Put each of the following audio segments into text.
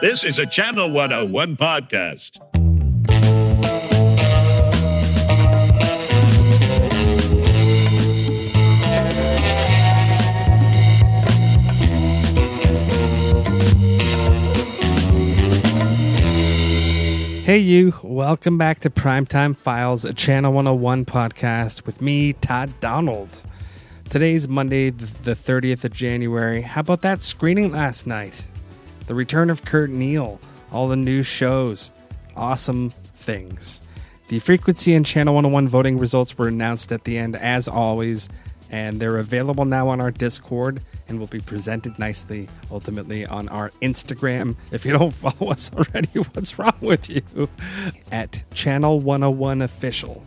This is a Channel 101 podcast. Hey, you. Welcome back to Primetime Files, a Channel 101 podcast with me, Todd Donald. Today's Monday, the 30th of January. How about that screening last night? The return of Kurt Neal, all the new shows, awesome things. The frequency and Channel 101 voting results were announced at the end, as always, and they're available now on our Discord and will be presented nicely ultimately on our Instagram. If you don't follow us already, what's wrong with you? At Channel 101 Official.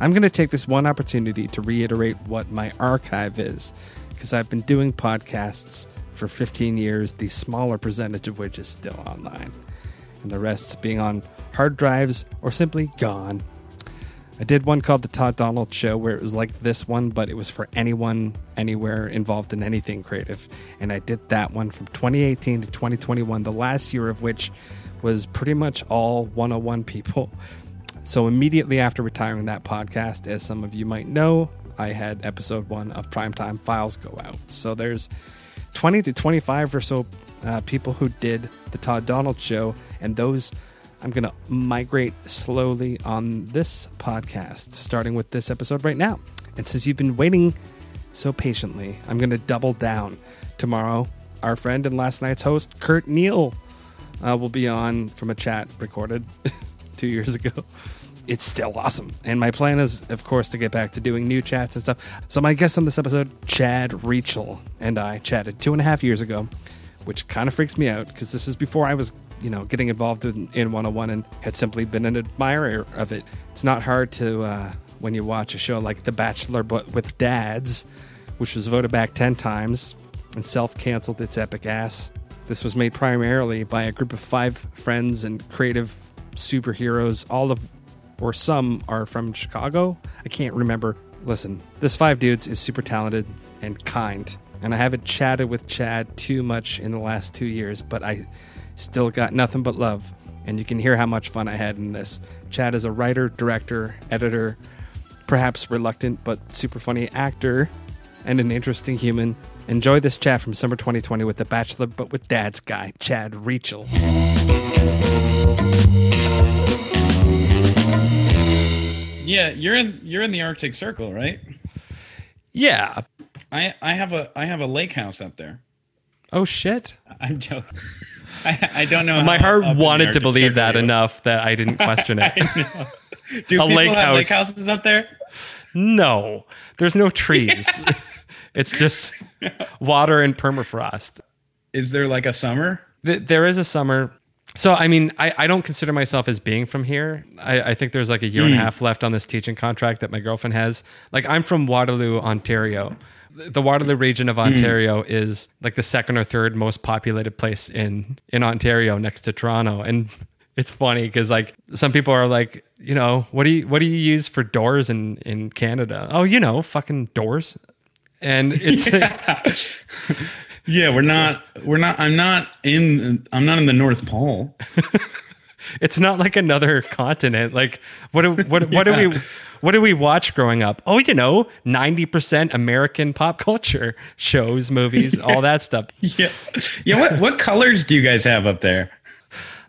I'm going to take this one opportunity to reiterate what my archive is because I've been doing podcasts for 15 years, the smaller percentage of which is still online, and the rest being on hard drives or simply gone. I did one called The Todd Donald Show where it was like this one, but it was for anyone, anywhere involved in anything creative. And I did that one from 2018 to 2021, the last year of which was pretty much all 101 people. So immediately after retiring that podcast, as some of you might know, I had episode one of Primetime Files go out. So there's 20 to 25 or so uh, people who did the Todd Donald show, and those I'm going to migrate slowly on this podcast, starting with this episode right now. And since you've been waiting so patiently, I'm going to double down. Tomorrow, our friend and last night's host, Kurt Neal, uh, will be on from a chat recorded two years ago. It's still awesome. And my plan is, of course, to get back to doing new chats and stuff. So, my guest on this episode, Chad Reachel, and I chatted two and a half years ago, which kind of freaks me out because this is before I was you know, getting involved in, in 101 and had simply been an admirer of it. It's not hard to, uh, when you watch a show like The Bachelor, but with dads, which was voted back 10 times and self canceled its epic ass. This was made primarily by a group of five friends and creative superheroes, all of, or some are from Chicago. I can't remember. Listen, this five dudes is super talented and kind. And I haven't chatted with Chad too much in the last two years, but I Still got nothing but love, and you can hear how much fun I had in this. Chad is a writer, director, editor, perhaps reluctant but super funny actor, and an interesting human. Enjoy this chat from summer 2020 with The Bachelor, but with Dad's guy, Chad Reachel. Yeah, you're in you're in the Arctic Circle, right? Yeah. I I have a I have a lake house up there. Oh shit! I'm joking. I, I don't know. My heart up in the wanted to believe that you enough that I didn't question it. I know. Do A people lake have lake house. houses up there? no, there's no trees. it's just water and permafrost. Is there like a summer? Th- there is a summer. So, I mean, I, I don't consider myself as being from here. I, I think there's like a year and a hmm. half left on this teaching contract that my girlfriend has. Like, I'm from Waterloo, Ontario. The Waterloo region of hmm. Ontario is like the second or third most populated place in in Ontario, next to Toronto. And it's funny because like some people are like, you know, what do you what do you use for doors in in Canada? Oh, you know, fucking doors. And it's Yeah, we're not. We're not. I'm not in. I'm not in the North Pole. It's not like another continent. Like what do, what what do we what do we watch growing up? Oh, you know, 90% American pop culture shows, movies, all that stuff. Yeah. Yeah. What what colors do you guys have up there?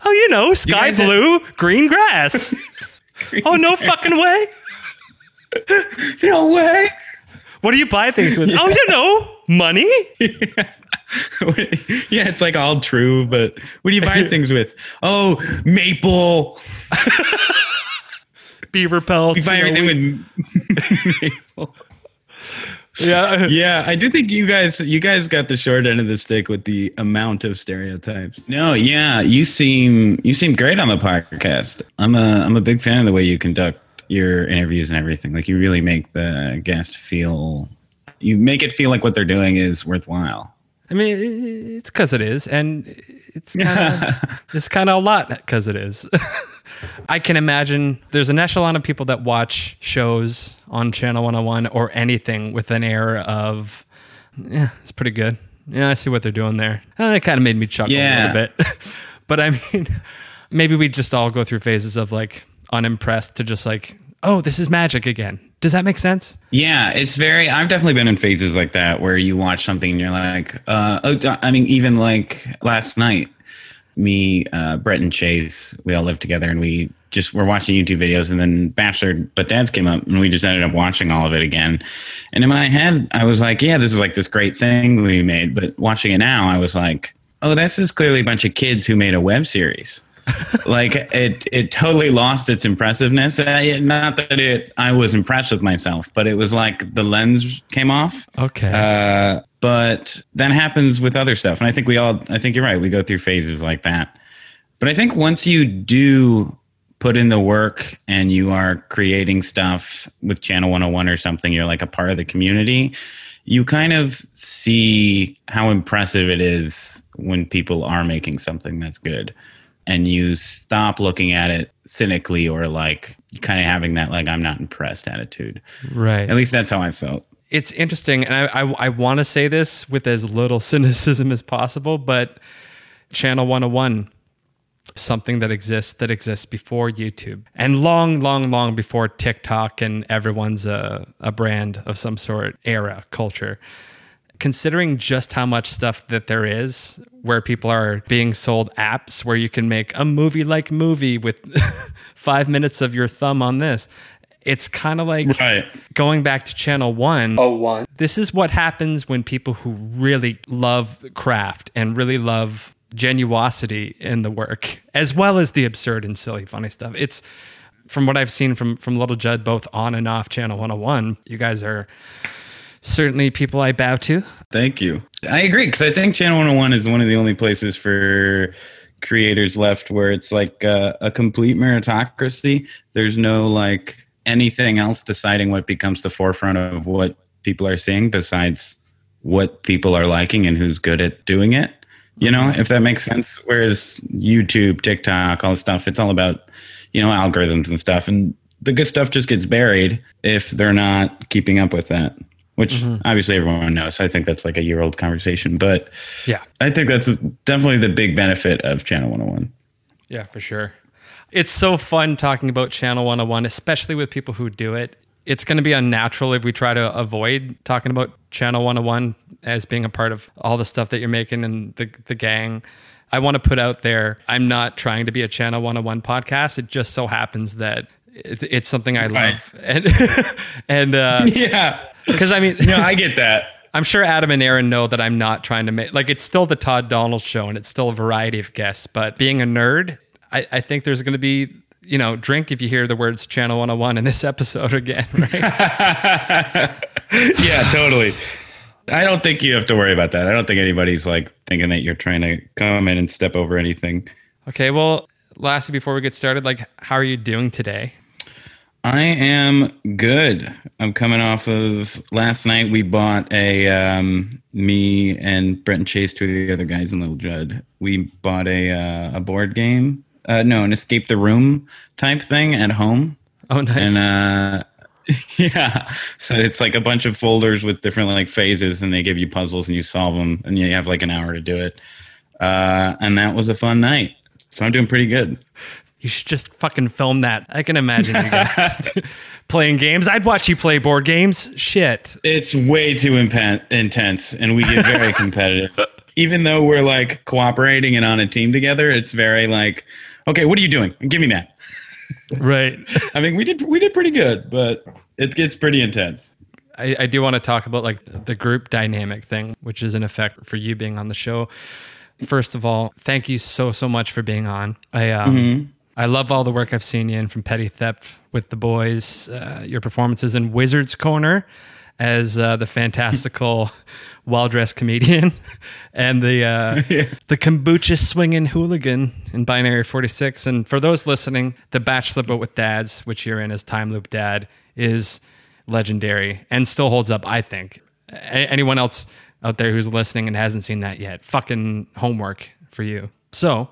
Oh, you know, sky have- blue, green grass. oh, no fucking way. No way. What do you buy things with? Oh, you know, money. yeah, it's like all true, but what do you buy things with? Oh, maple. Beaver pelts. You buy everything with maple. yeah. Yeah, I do think you guys you guys got the short end of the stick with the amount of stereotypes. No, yeah, you seem you seem great on the podcast. I'm a I'm a big fan of the way you conduct your interviews and everything. Like you really make the guest feel you make it feel like what they're doing is worthwhile. I mean, it's because it is, and it's kind of it's kind of a lot because it is. I can imagine there's an echelon of people that watch shows on Channel 101 or anything with an air of, yeah, it's pretty good. yeah, I see what they're doing there. Uh, it kind of made me chuckle a little bit. but I mean, maybe we just all go through phases of like unimpressed to just like, oh, this is magic again. Does that make sense? Yeah, it's very. I've definitely been in phases like that where you watch something and you're like, uh, oh, I mean, even like last night, me, uh, Brett, and Chase, we all lived together and we just were watching YouTube videos, and then Bachelor But Dads came up, and we just ended up watching all of it again. And in my head, I was like, yeah, this is like this great thing we made. But watching it now, I was like, oh, this is clearly a bunch of kids who made a web series. Like it it totally lost its impressiveness. Uh, not that it i was impressed with myself but it was like the lens came off. Okay. uh, but that happens with other stuff. And i think we all i think you're right. We go through phases like that. But i think once you do put in the work and you are creating stuff with channel 101 or something you're like a part of the community you kind of see how impressive it is when people are making something that's good and you stop looking at it cynically or like kind of having that like i'm not impressed attitude right. at least that's how i felt it's interesting, and I I, I want to say this with as little cynicism as possible, but Channel 101, something that exists that exists before YouTube and long, long, long before TikTok and everyone's a, a brand of some sort, era, culture. Considering just how much stuff that there is, where people are being sold apps where you can make a movie like movie with five minutes of your thumb on this, it's kind of like right going back to channel one, Oh, one. this is what happens when people who really love craft and really love genuosity in the work, as well as the absurd and silly, funny stuff. It's from what I've seen from from Little Judd, both on and off Channel 101. You guys are certainly people I bow to. Thank you. I agree because I think Channel 101 is one of the only places for creators left where it's like a complete meritocracy. There's no like anything else deciding what becomes the forefront of what people are seeing besides what people are liking and who's good at doing it. You know, if that makes sense. Whereas YouTube, TikTok, all this stuff, it's all about, you know, algorithms and stuff. And the good stuff just gets buried if they're not keeping up with that which obviously everyone knows. I think that's like a year old conversation, but Yeah. I think that's definitely the big benefit of Channel 101. Yeah, for sure. It's so fun talking about Channel 101, especially with people who do it. It's going to be unnatural if we try to avoid talking about Channel 101 as being a part of all the stuff that you're making and the, the gang. I want to put out there, I'm not trying to be a Channel 101 podcast. It just so happens that it's, it's something I Right. love. And, and, uh, Yeah. Cause I mean, No, I get that. I'm sure Adam and Aaron know that I'm not trying to make like it's still the Todd Donald show and it's still a variety of guests, but being a nerd, I, I think there's going to be you know drink if you hear the words Channel 101 in this episode again, right? Yeah, totally. I don't think you have to worry about that. I don't think anybody's like thinking that you're trying to come in and step over anything. okay, well, lastly, before we get started, like how are you doing today? I am good. I'm coming off of last night. We bought a um, me and Brett and Chase, two of the other guys and Little Judd. We bought a uh, a board game. Uh, no, an escape the room type thing at home. Oh, nice. and uh yeah so it's like a bunch of folders with different like phases and they give you puzzles and you solve them and you have like an hour to do it uh and that was a fun night so i'm doing pretty good you should just fucking film that. I can imagine you guys playing games. I'd watch you play board games. Shit. it's way too impen- intense and we get very competitive even though we're like cooperating and on a team together it's very like okay what are you doing give me that Right. i mean we did we did pretty good but it gets pretty intense I, I do want to talk about like the group dynamic thing, which is in effect for you being on the show. First of all, thank you so so much for being on. I um, I love all the work I've seen you in from Petty Theft with the boys, uh, your performances in Wizard's Corner as uh, the fantastical, well dressed comedian, and the uh, the kombucha swinging hooligan in Binary Forty Six. And for those listening, the Bachelor But with Dads, which you're in as Time Loop Dad, is legendary and still holds up. I think. A- anyone else out there who's listening and hasn't seen that yet, fucking homework for you. So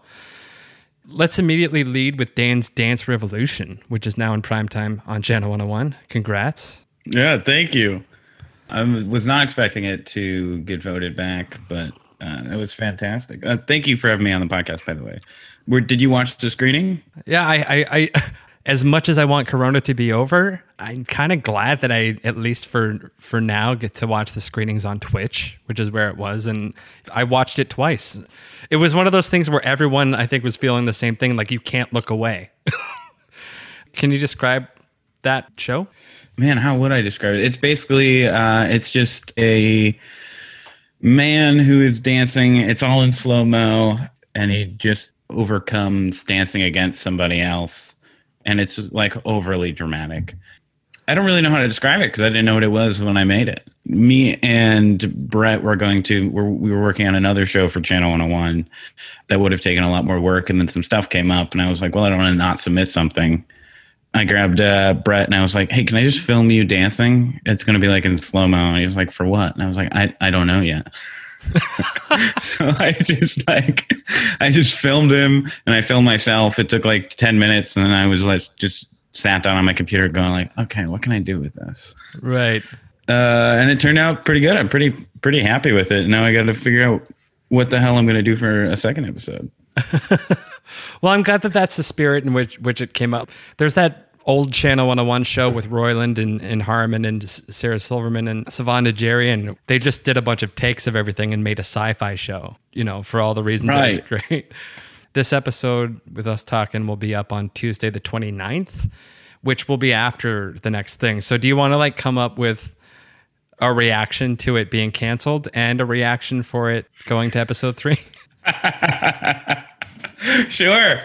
let's immediately lead with Dan's Dance Revolution, which is now in prime time on Channel 101. Congrats. yeah thank you I was not expecting it to get voted back, but uh, it was fantastic. Uh, thank you for having me on the podcast, by the way. Where did you watch the screening? Yeah, I, I, I as much as I want Corona to be over, I'm kind of glad that I, at least for for now, get to watch the screenings on Twitch, which is where it was, and I watched it twice. It was one of those things where everyone, I think, was feeling the same thing. Like you can't look away. Can you describe that show? Man, how would I describe it? It's basically, uh, it's just a man who is dancing. It's all in slow mo, and he just overcomes dancing against somebody else, and it's like overly dramatic. I don't really know how to describe it because I didn't know what it was when I made it. Me and Brett were going to we're, we were working on another show for Channel 101 that would have taken a lot more work, and then some stuff came up, and I was like, well, I don't want to not submit something. I grabbed uh, Brett and I was like, "Hey, can I just film you dancing? It's going to be like in slow mo." And he was like, "For what?" And I was like, "I I don't know yet." so I just like I just filmed him and I filmed myself. It took like ten minutes, and then I was like just sat down on my computer going like, "Okay, what can I do with this?" Right. Uh, and it turned out pretty good. I'm pretty pretty happy with it. Now I got to figure out what the hell I'm going to do for a second episode. Well, I'm glad that that's the spirit in which which it came up. There's that old Channel 101 show with Roiland and, and Harmon and Sarah Silverman and Savannah Jerry, and they just did a bunch of takes of everything and made a sci-fi show. You know, for all the reasons Right. that's great. This episode with us talking will be up on Tuesday the 29th, which will be after the next thing. So, do you want to like come up with a reaction to it being canceled and a reaction for it going to episode three? Sure.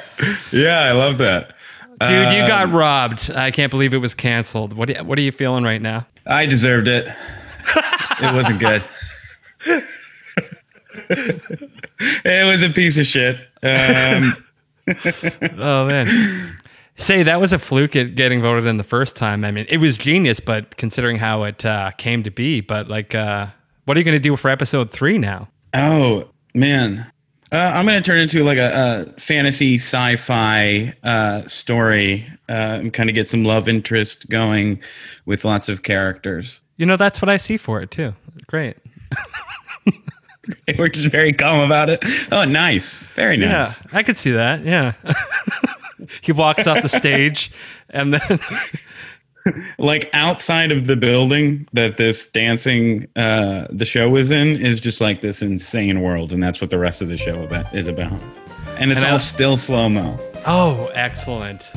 Yeah, I love that. Dude, you got robbed. I can't believe it was canceled. What, what are you feeling right now? I deserved it. it wasn't good. it was a piece of shit. Um, Oh man. Say that was a fluke at getting voted in the first time. I mean, it was genius, but considering how it uh, came to be, but like, uh, what are you going to do for episode three now? oh man, uh, I'm gonna turn into like a, a fantasy sci-fi uh, story uh, and kind of get some love interest going with lots of characters. You know, that's what I see for it too. Great. We're just very calm about it. Oh, nice, very nice. Yeah, I could see that. Yeah. he walks off the stage and then, like outside of the building that this dancing uh the show is in is just like this insane world and that's what the rest of the show about is about and it's And all still slow mo oh, excellent.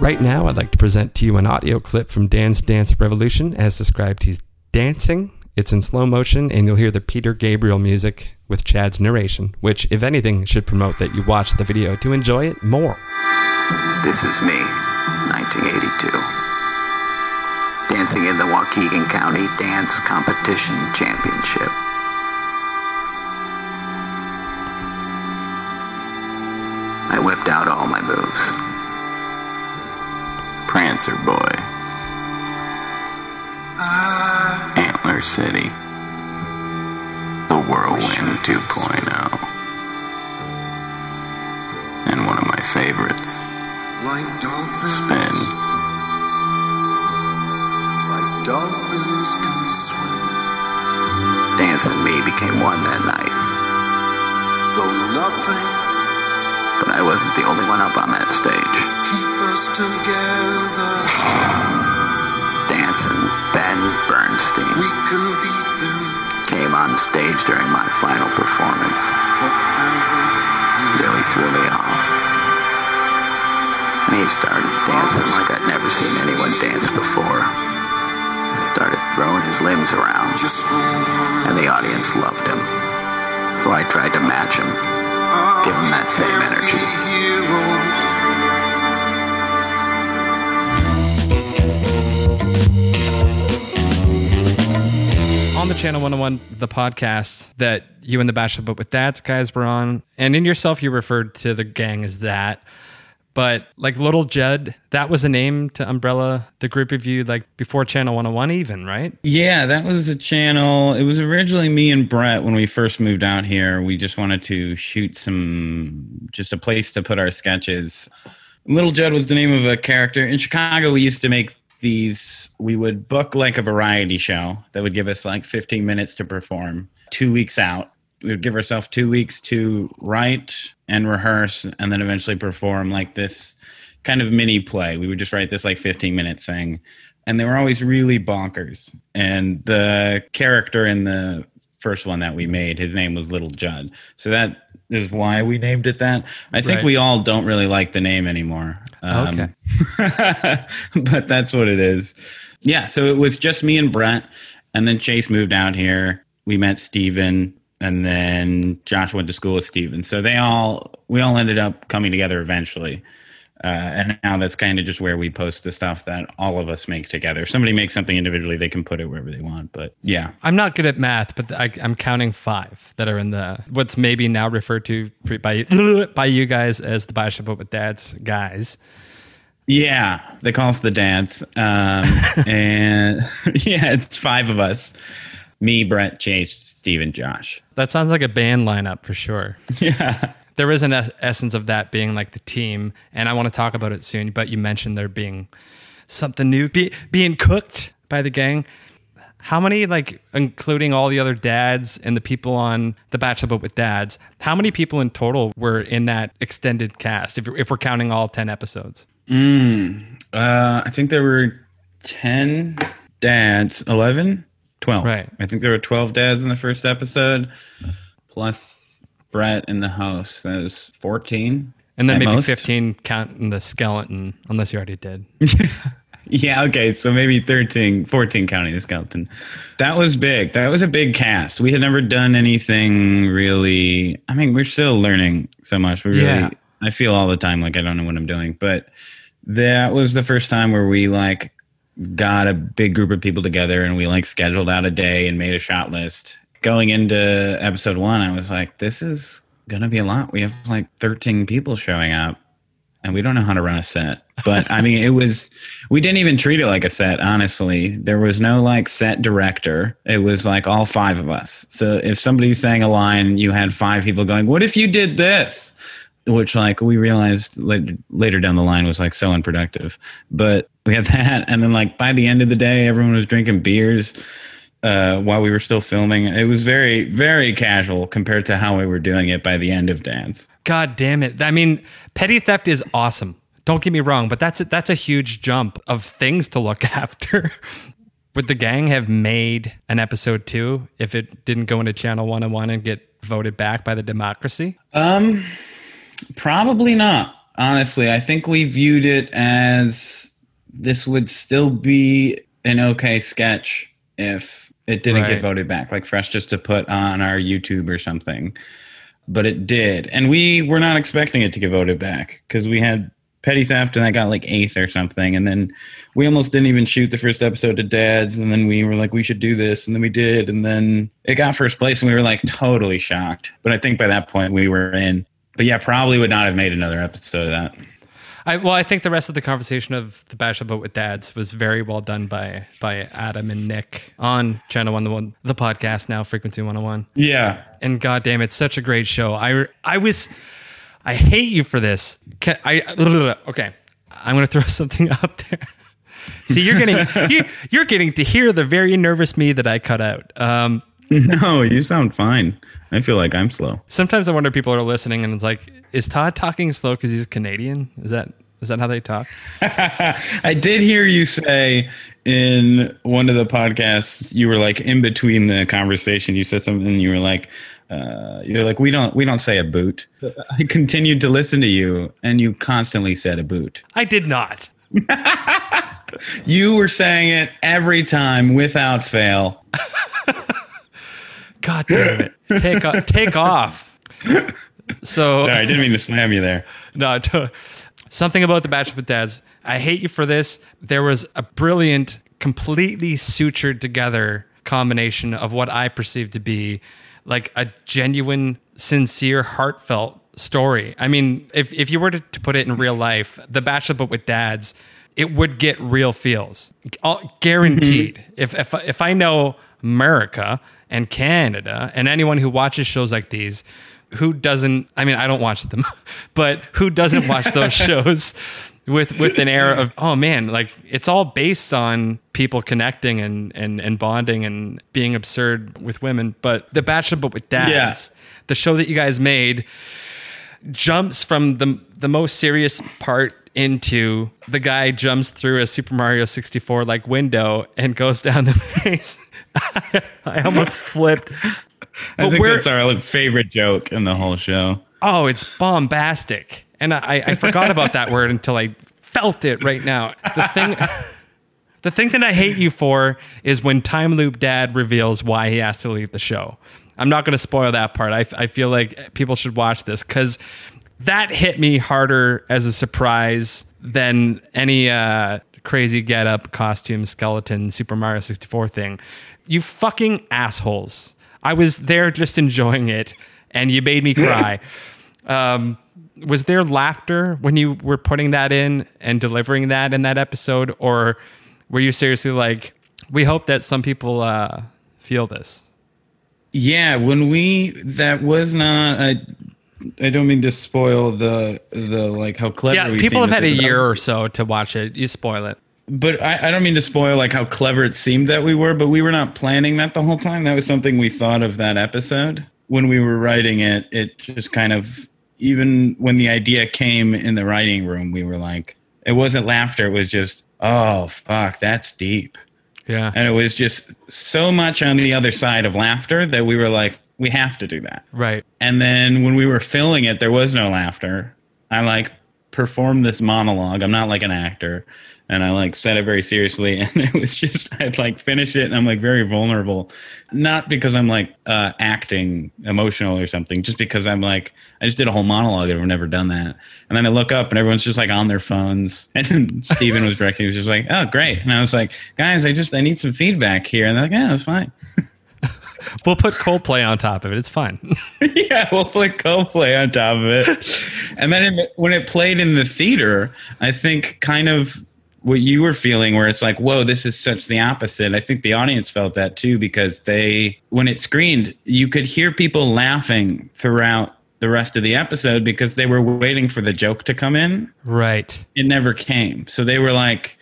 Right now, I'd like to present to you an audio clip from Dan's Dance Revolution. As described, he's dancing, it's in slow motion, and you'll hear the Peter Gabriel music with Chad's narration, which, if anything, should promote that you watch the video to enjoy it more. This is me, 1982. Dancing in the Waukegan County Dance Competition Championship. I whipped out all my moves. Prancer Boy. Antler City. The Whirlwind 2.0. And one of my favorites. Like dolphins. Spin. Like dolphins can swim. Dance and me became one that night, Though nothing but I wasn't the only one up on that stage. keep us together. Dance and Ben Bernstein We can beat them came on stage during my final performance. forever. Really threw me he started dancing like I'd never seen anyone dance before. Started throwing his limbs around, and the audience loved him. So I tried to match him, give him that same energy. on the Channel 101, the podcast that you and the Bachelor But with that, guys were on, and in yourself, you referred to the gang as that. But like Little Jed, that was a name to Umbrella, the group of you, like before Channel 101, even, right? yeah that was a channel. It was originally me and brett when we first moved out here. We just wanted to shoot some just a place to put our sketches. Little Jed was the name of a character. In chicago we used to make these we would book like a variety show that would give us like 15 minutes to perform two weeks out we would give ourselves two weeks to write and rehearse and then eventually perform like this kind of mini play we would just write this like 15 minute thing and they were always really bonkers and the character in the first one that we made his name was little judd so that is why we named it that i think Right. we all don't really like the name anymore Um, Okay. but that's what it is. Yeah, so it was just me and Brett. and then Chase moved out here. We met Steven, and then Josh went to school with Steven. So they all we all ended up coming together eventually. Uh, and now that's kind of just where we post the stuff that all of us make together. If somebody makes something individually, they can put it wherever they want. But yeah, I'm not good at math, but I, I'm counting five that are in the what's maybe now referred to by by you guys as the Bishop with Dad's guys. Yeah, they call us the dads. Um, and yeah, it's five of us me, Brett, Chase, Steve, and Josh. That sounds like a band lineup for sure. Yeah. There is an es- essence of that being like the team, and I want to talk about it soon. But you mentioned there being something new be, being cooked by the gang. How many, like, including all the other dads and the people on The Bachelor But with Dads, how many people in total were in that extended cast, if, if we're counting all 10 episodes? Uh, I think there were 10 dads, 11, 12. Right. I think there were 12 dads in the first episode, plus Brett and the host. That was 14. And then maybe most. 15 counting the skeleton, unless you already did. Yeah, okay. So maybe 13, 14 counting the skeleton. That was big. That was a big cast. We had never done anything really. I mean, we're still learning so much. We really, Yeah. I feel all the time like I don't know what I'm doing. But that was the first time where we like got a big group of people together and we like scheduled out a day and made a shot list. Going into episode one, I was like, this is going to be a lot. We have like 13 people showing up and we don't know how to run a set. But I mean, it was, we didn't even treat it like a set, honestly. There was no like set director. It was like all five of us. So if somebody's saying a line, you had five people going, What if you did this? Which, like, we realized later, later down the line was like so unproductive. But we had that. And then, like, by the end of the day, everyone was drinking beers uh, while we were still filming. It was very, very casual compared to how we were doing it by the end of Dance. God damn it. I mean, petty theft is awesome. Don't get me wrong, but that's a, that's a huge jump of things to look after. Would the gang have made an episode two if it didn't go into channel 101 and get voted back by the democracy? Probably not. Honestly, I think we viewed it as this would still be an okay sketch if it didn't Right. get voted back, like for us just to put on our YouTube or something. But it did. And we were not expecting it to get voted back because we had petty theft and that got like eighth or something. And then we almost didn't even shoot the first episode to dads. And then we were like, we should do this. And then we did. And then it got first place and we were like totally shocked. But I think by that point we were in. But yeah, probably would not have made another episode of that. I, well, I think the rest of the conversation of the Bachelor But with Dads was very well done by by Adam and Nick on Channel One, the one, the podcast now, Frequency One Hundred One. Yeah. And goddamn, it's such a great show. I I was, I hate you for this. Can, I okay. I'm gonna throw something out there. See, you're getting you, you're getting to hear the very nervous me that I cut out. Um, No, you sound fine. I feel like I'm slow. sometimes I wonder people are listening and it's like, is Todd talking slow because he's Canadian? Is that is that how they talk? I did hear you say in one of the podcasts, you were like in between the conversation, you said something, and you were like, uh, you're like, we don't, we don't say a boot. I continued to listen to you, and you constantly said a boot. I did not. You were saying it every time without fail. God damn it! Take off. Take off. So Sorry, I didn't mean to slam you there. no, to- something about the Bachelor with Dads. I hate you for this. There was a brilliant, completely sutured together combination of what I perceive to be like a genuine, sincere, heartfelt story. I mean, if, if you were to, to put it in real life, The Bachelor but with Dads, it would get real feels. All- Guaranteed. Mm-hmm. if, if, if I know America and Canada and anyone who watches shows like these, who doesn't, I mean, I don't watch them, but who doesn't watch those shows? with with an air of oh man, like it's all based on people connecting and and and bonding and being absurd with women. But The Bachelor, but with dads, Yeah. the show that you guys made jumps from the the most serious part into the guy jumps through a Super Mario 64 like window and goes down the face. I almost flipped. I But think that's our like, favorite joke in the whole show. Oh, it's bombastic. And I, I forgot about that word until I felt it right now. The thing the thing that I hate you for is when Time Loop Dad reveals why he has to leave the show. I'm not going to spoil that part. I, I feel like people should watch this because that hit me harder as a surprise than any uh, crazy get up, costume, skeleton, Super Mario 64 thing. You fucking assholes. I was there just enjoying it and you made me cry. um, was there laughter when you were putting that in and delivering that in that episode? Or were you seriously like, we hope that some people uh, feel this? Yeah, when we that was not. I, I don't mean to spoil the the like how clever. Yeah, we people have had a be, but that year was- or so to watch it. You spoil it. But I, I don't mean to spoil like how clever it seemed that we were, but we were not planning that the whole time. That was something we thought of that episode when we were writing it. It just kind of even when the idea came in the writing room, we were like, it wasn't laughter. It was just, oh fuck, that's deep. Yeah. And it was just so much on the other side of laughter that we were like, we have to do that. Right. And then when we were filming it, there was no laughter. I like performed this monologue. I'm not like an actor. And I like said it very seriously. And it was just, I'd like finish it and I'm like very vulnerable. Not because I'm like uh, acting emotional or something, just because I'm like, I just did a whole monologue and I've never done that. And then I look up and everyone's just like on their phones. And then Steven was directing. He was just like, oh, great. And I was like, guys, I just, I need some feedback here. And they're like, yeah, that's fine. We'll put Coldplay on top of it. It's fine. yeah, we'll play Coldplay on top of it. and then in the, when it played in the theater, I think kind of what you were feeling, where it's like, whoa, this is such the opposite. I think the audience felt that too because they, when it screened, you could hear people laughing throughout the rest of the episode because they were waiting for the joke to come in. right. It never came. So they were like,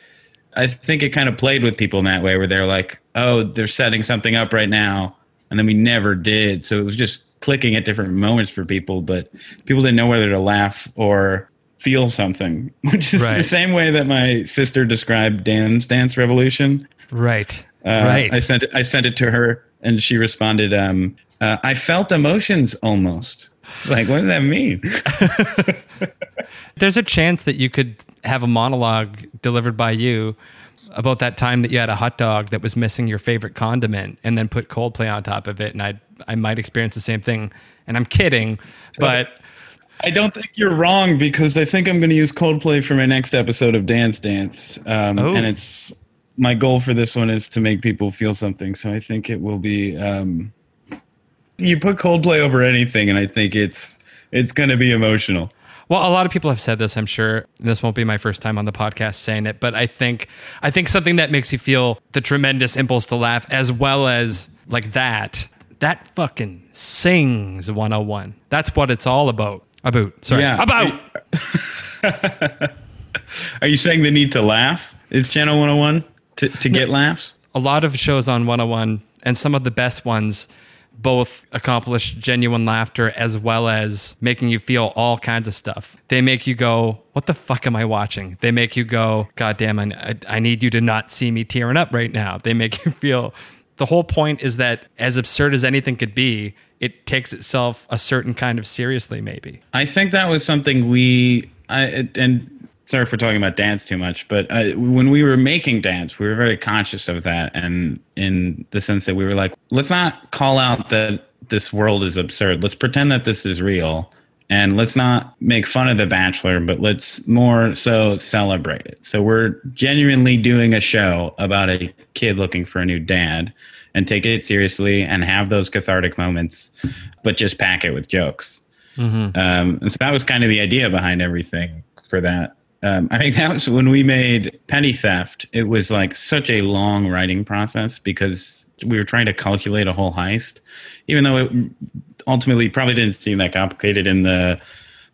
I think it kind of played with people in that way where they're like, oh, they're setting something up right now. And then we never did. So it was just clicking at different moments for people, but people didn't know whether to laugh or feel something, which is Right. the same way that my sister described Dan's Dance Revolution. Right. Uh, right. I sent it, I sent it to her and she responded, um, uh, I felt emotions almost. Like, what does that mean? There's a chance that you could have a monologue delivered by you about that time that you had a hot dog that was missing your favorite condiment and then put Coldplay on top of it. And I, I might experience the same thing. And I'm kidding, but I don't think you're wrong because I think I'm going to use Coldplay for my next episode of Dance Dance. Um, Oh. And it's my goal for this one is to make people feel something. So I think it will be. Um, you put Coldplay over anything, and I think it's it's going to be emotional. Well, a lot of people have said this, I'm sure. This won't be my first time on the podcast saying it, but I think I think something that makes you feel the tremendous impulse to laugh as well as like that. That fucking sings 101. That's what it's all about. About. Sorry. Yeah. About. Are you saying the need to laugh is Channel 101 to, to get laughs? a lot of shows on 101 and some of the best ones both accomplish genuine laughter as well as making you feel all kinds of stuff. They make you go, What the fuck am I watching? They make you go, God damn, I, I need you to not see me tearing up right now. They make you feel. The whole point is that as absurd as anything could be, it takes itself a certain kind of seriously, maybe. I think that was something we I and sorry for talking about dance too much, but uh, when we were making dance, we were very conscious of that, and in the sense that we were like, let's not call out that this world is absurd. Let's pretend that this is real, and let's not make fun of the Bachelor, but let's more so celebrate it. So we're genuinely doing a show about a kid looking for a new dad. And take it seriously and have those cathartic moments, but just pack it with jokes. Um, and so that was kind of the idea behind everything for that. Um, I think that was when we made Petty Theft. It was like such a long writing process because we were trying to calculate a whole heist, even though it ultimately probably didn't seem that complicated in the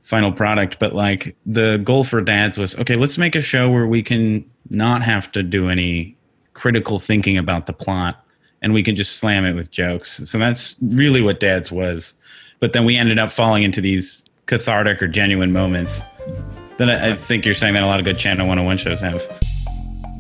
final product. But like the goal for dads was okay, let's make a show where we can not have to do any critical thinking about the plot and we can just slam it with jokes. So that's really what dads was. But then we ended up falling into these cathartic or genuine moments. Then I, I think you're saying that a lot of good Channel 101 shows have.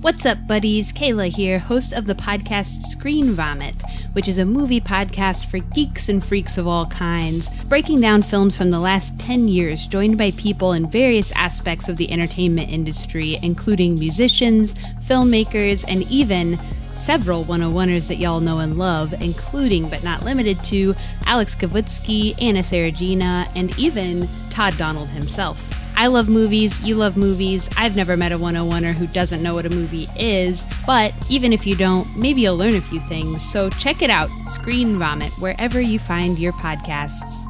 What's up, buddies? Kayla here, host of the podcast Screen Vomit, which is a movie podcast for geeks and freaks of all kinds, breaking down films from the last 10 years, joined by people in various aspects of the entertainment industry, including musicians, filmmakers, and even several 101ers that y'all know and love, including but not limited to Alex Kavutsky, Anna Saragina, and even Todd Donald himself. I love movies, you love movies. I've never met a 101er who doesn't know what a movie is, but even if you don't, maybe you'll learn a few things. So check it out, Screen Vomit, wherever you find your podcasts.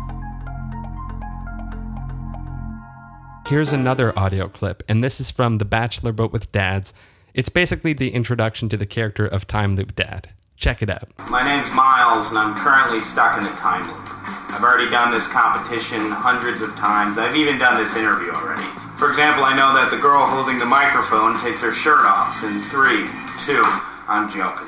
Here's another audio clip, and this is from The Bachelor But with Dads. It's basically the introduction to the character of Time Loop Dad. Check it out. My name's Miles, and I'm currently stuck in a time loop. I've already done this competition hundreds of times. I've even done this interview already. For example, I know that the girl holding the microphone takes her shirt off in three, two, I'm joking.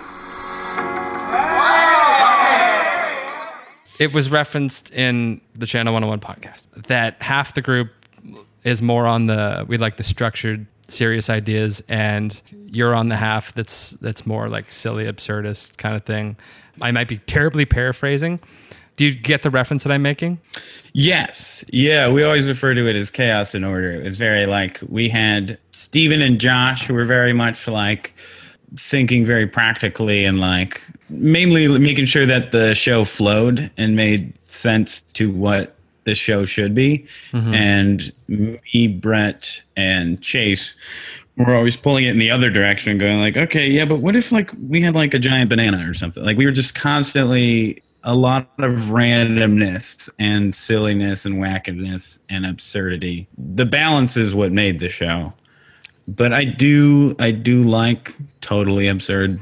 It was referenced in the Channel 101 podcast that half the group is more on the we like the structured serious ideas and you're on the half that's that's more like silly absurdist kind of thing. I might be terribly paraphrasing. Do you get the reference that I'm making? Yes. Yeah, we always refer to it as chaos and order. It was very like we had Stephen and Josh who were very much like thinking very practically and like mainly making sure that the show flowed and made sense to what the show should be. Mm-hmm. And me, Brett, and Chase were always pulling it in the other direction, going like, okay, yeah, but what if like we had like a giant banana or something? Like we were just constantly a lot of randomness and silliness and wackiness and absurdity. The balance is what made the show. But I do I do like totally absurd,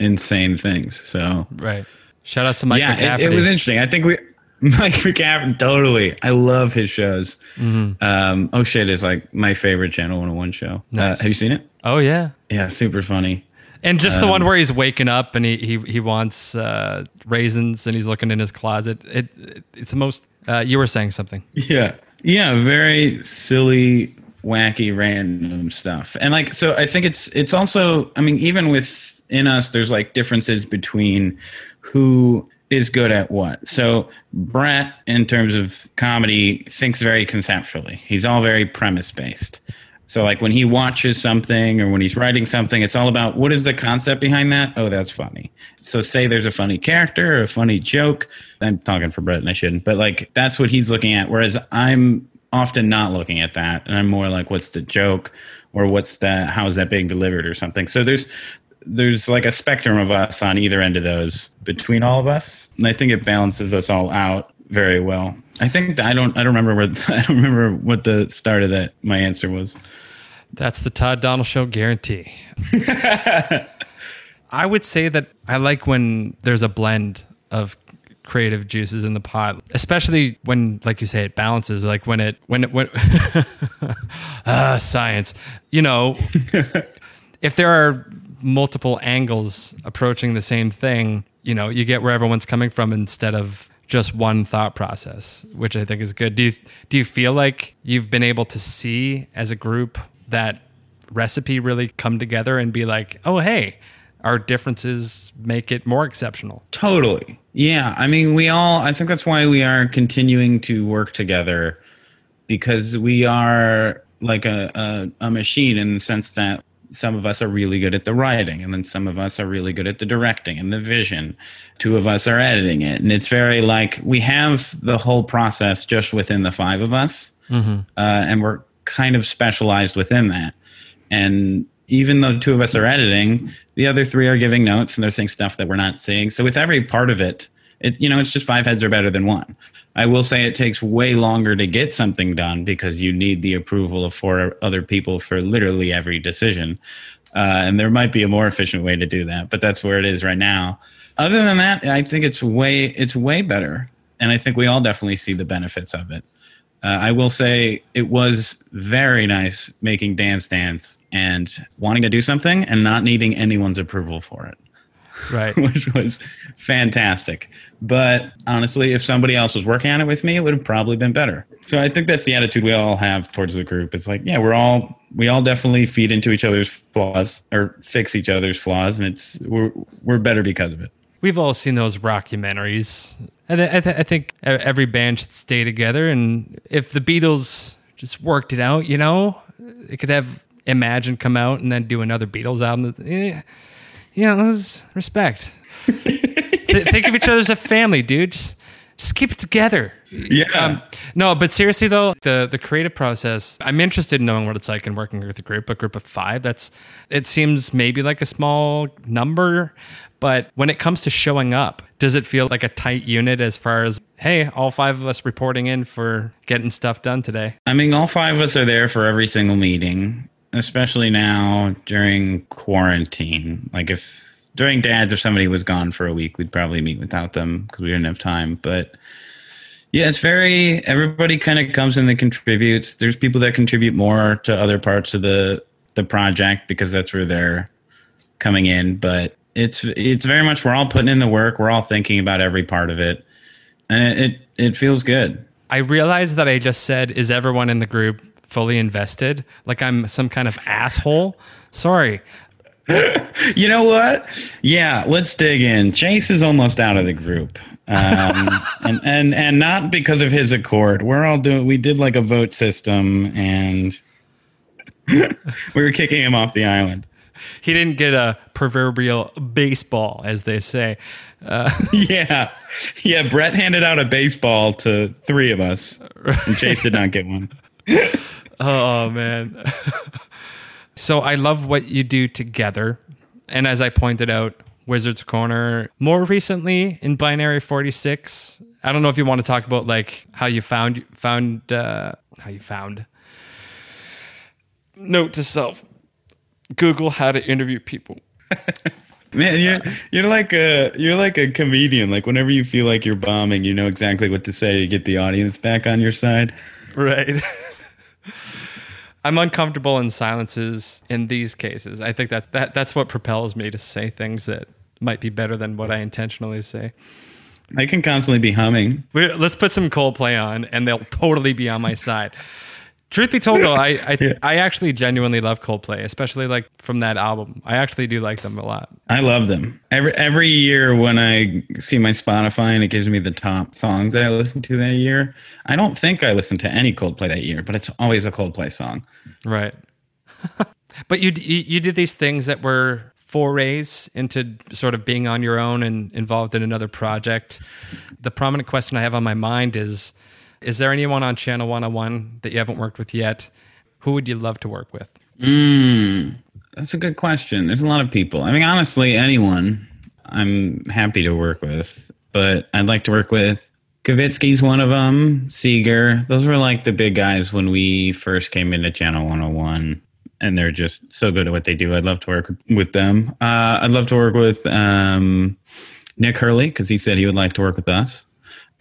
insane things. So Right. Shout out to Mike yeah, McCafferty. it, it was interesting. I think we Mike McCaffrey totally. I love his shows. Mm-hmm. Um, oh shit is like my favorite Channel 101 show. Nice. Uh, have you seen it? oh yeah. Yeah, super funny. And just the Um, one where he's waking up and he he, he wants uh, raisins and he's looking in his closet. It, it it's the most. Uh, you were saying something. Yeah. Yeah, very silly, wacky, random stuff. And like so I think it's it's also I mean, even within us there's like differences between who is good at what. So Brett, in terms of comedy, thinks very conceptually. He's all very premise based. So like when he watches something or when he's writing something, it's all about what is the concept behind that? Oh, that's funny. So say there's a funny character or a funny joke. I'm talking for Brett and I shouldn't, but like that's what he's looking at. Whereas I'm often not looking at that. And I'm more like, what's the joke? Or what's that how is that being delivered or something? So there's there's like a spectrum of us on either end of those between all of us. And I think it balances us all out very well. I think I don't I don't remember where I don't remember what the start of that my answer was. That's the Todd Donald Show guarantee. I would say that I like when there's a blend of creative juices in the pot, especially when, like you say, it balances. Like when it, when it, when, ah, science. You know, if there are multiple angles approaching the same thing, you know, you get where everyone's coming from instead of just one thought process, which I think is good. Do you do you feel like you've been able to see as a group that recipe really come together and be like, oh hey, our differences make it more exceptional. Totally. Yeah. I mean, we all, I think that's why we are continuing to work together because we are like a, a, a machine in the sense that some of us are really good at the writing and then some of us are really good at the directing and the vision. Two of us are editing it. And it's very like we have the whole process just within the five of us. Uh, and we're kind of specialized within that. And even though two of us are editing, the other three are giving notes and they're saying stuff that we're not seeing. So with every part of it, it you know, it's just five heads are better than one. I will say it takes way longer to get something done because you need the approval of four other people for literally every decision. Uh, and there might be a more efficient way to do that, but that's where it is right now. Other than that, I think it's way it's way better, and I think we all definitely see the benefits of it. Uh, I will say it was very nice making Dance Dance and wanting to do something and not needing anyone's approval for it, Right. which was fantastic. But honestly, if somebody else was working on it with me, it would have probably been better. So I think that's the attitude we all have towards the group. It's like, yeah, we're all we all definitely feed into each other's flaws or fix each other's flaws, and it's we're we're better because of it. We've all seen those rockumentaries. I, th- I, th- I think every band should stay together. And if the Beatles just worked it out, you know, it could have Imagine come out and then do another Beatles album. Eh, You know, it was respect. Th- think of each other as a family, dude. Just, just keep it together. Yeah. Um, no, but seriously though, the the creative process, I'm interested in knowing what it's like in working with a group, a group of five. That's it seems maybe like a small number, but when it comes to showing up, does it feel like a tight unit as far as hey, all five of us reporting in for getting stuff done today? I mean, all five of us are there for every single meeting, especially now during quarantine. Like if during dads, if somebody was gone for a week, we'd probably meet without them because we didn't have time. But yeah, it's very everybody kind of comes in and contributes. There's people that contribute more to other parts of the the project because that's where they're coming in. But it's it's very much we're all putting in the work. We're all thinking about every part of it, and it it, it feels good. I realize that I just said, is everyone in the group fully invested? Like I'm some kind of asshole. Sorry. You know what? Yeah, let's dig in. Chase is almost out of the group. Um, and, and and not because of his accord. We're all doing we did like a vote system and we were kicking him off the island. He didn't get a proverbial baseball, as they say. Yeah. Yeah, Brett handed out a baseball to three of us. And Chase did not get one. Oh man. so I love what you do together. And as I pointed out, Wizards Corner more recently in Binary 46. I don't know if you want to talk about like how you found found uh how you found note to self. Google how to interview people. Man, you're you're like a you're like a comedian. Like whenever you feel like you're bombing, you know exactly what to say to get the audience back on your side. Right. I'm uncomfortable in silences in these cases. I think that, that that's what propels me to say things that might be better than what I intentionally say. I can constantly be humming. Let's put some Coldplay on, and they'll totally be on my side. Truth be told, though, I I, I actually genuinely love Coldplay, especially like from that album. I actually do like them a lot. I love them. Every every year when I see my Spotify and it gives me the top songs that I listened to that year, I don't think I listened to any Coldplay that year, but it's always a Coldplay song. Right. but you, you you did these things that were forays into sort of being on your own and involved in another project. The prominent question I have on my mind is is there anyone on Channel 101 that you haven't worked with yet? Who would you love to work with? Mm, that's a good question. There's a lot of people. I mean, honestly, anyone I'm happy to work with, but I'd like to work with Kavitsky's one of them, Seeger. Those were like the big guys when we first came into Channel 101. And they're just so good at what they do. I'd love to work with them. Uh, I'd love to work with um, Nick Hurley because he said he would like to work with us.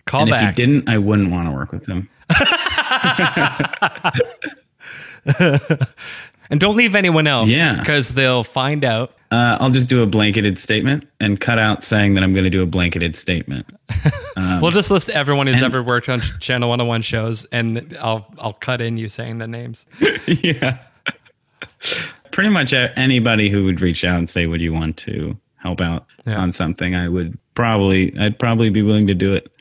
Call and if back. he didn't, I wouldn't want to work with him. and don't leave anyone else. Yeah. Because they'll find out. Uh, I'll just do a blanketed statement and cut out saying that I'm going to do a blanketed statement. we'll just list everyone who's ever worked on Channel 101 shows and I'll I'll cut in you saying the names. yeah. Pretty much anybody who would reach out and say, "Would you want to help out Yeah. on something?" I would probably, I'd probably be willing to do it.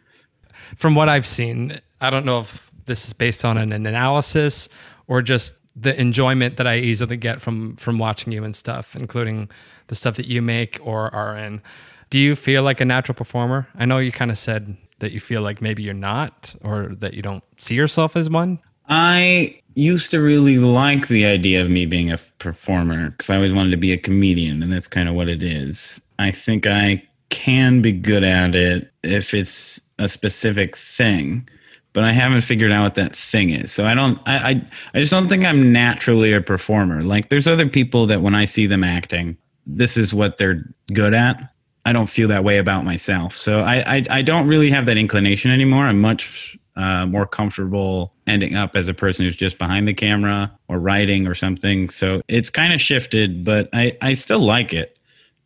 From what I've seen, I don't know if this is based on an, an analysis or just the enjoyment that I easily get from from watching you and stuff, including the stuff that you make or are in. Do you feel like a natural performer? I know you kind of said that you feel like maybe you're not or that you don't see yourself as one. I used to really like the idea of me being a performer because I always wanted to be a comedian, and that's kind of what it is. I think I can be good at it if it's a specific thing, but I haven't figured out what that thing is. So I don't, I, I, I just don't think I'm naturally a performer. Like there's other people that when I see them acting, this is what they're good at. I don't feel that way about myself. So I, I, I don't really have that inclination anymore. I'm much uh, more comfortable ending up as a person who's just behind the camera or writing or something. So it's kind of shifted, but I, I still like it.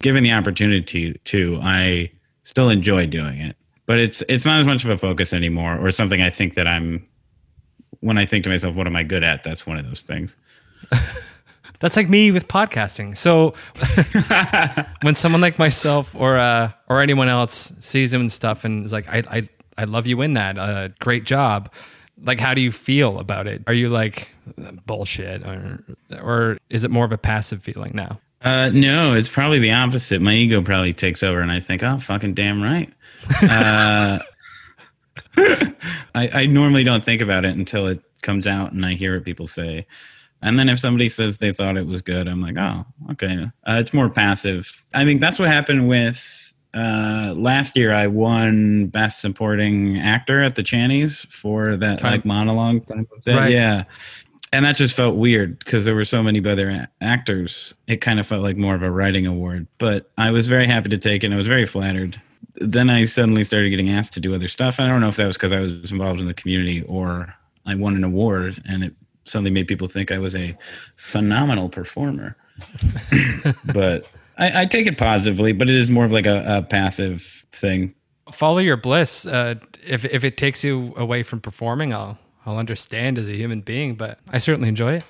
Given the opportunity to, I still enjoy doing it. But it's it's not as much of a focus anymore, or something I think that I'm. When I think to myself, what am I good at? That's one of those things. That's like me with podcasting. So when someone like myself or uh, or anyone else sees him and stuff and is like, I I, I love you in that. Uh, great job. Like, how do you feel about it? Are you like bullshit, or or is it more of a passive feeling now? Uh, no, it's probably the opposite. My ego probably takes over, and I think, oh, fucking damn right. Uh, I, I normally don't think about it until it comes out and I hear what people say. And then if somebody says they thought it was good, I'm like, oh, okay. Uh, it's more passive. I mean, that's what happened with uh, last year. I won Best Supporting Actor at the Channies for that Time- like monologue. Type of thing. Right. Yeah. And that just felt weird because there were so many other a- actors. It kind of felt like more of a writing award. But I was very happy to take it. and I was very flattered. Then I suddenly started getting asked to do other stuff. I don't know if that was because I was involved in the community or I won an award and it suddenly made people think I was a phenomenal performer. but I, I take it positively, but it is more of like a, a passive thing. Follow your bliss. Uh, if if it takes you away from performing, I'll I'll understand as a human being, but I certainly enjoy it.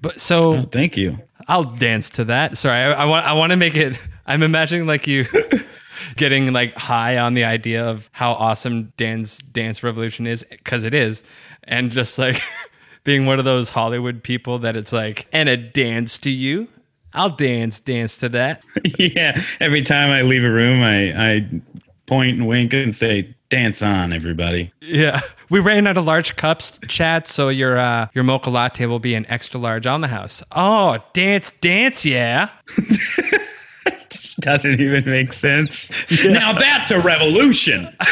But so Oh, thank you. I'll dance to that. Sorry, I, I want I want to make it. I'm imagining like you getting like high on the idea of how awesome Dan's Dance Revolution is because it is, and just like being one of those Hollywood people that it's like and a dance to you. I'll dance, dance to that. yeah. Every time I leave a room, I, I point and wink and say, dance on, everybody. Yeah, we ran out of large cups, Chad. So your uh, your mocha latte will be an extra large on the house. Oh, dance, dance, yeah. Doesn't even make sense. Now that's a revolution.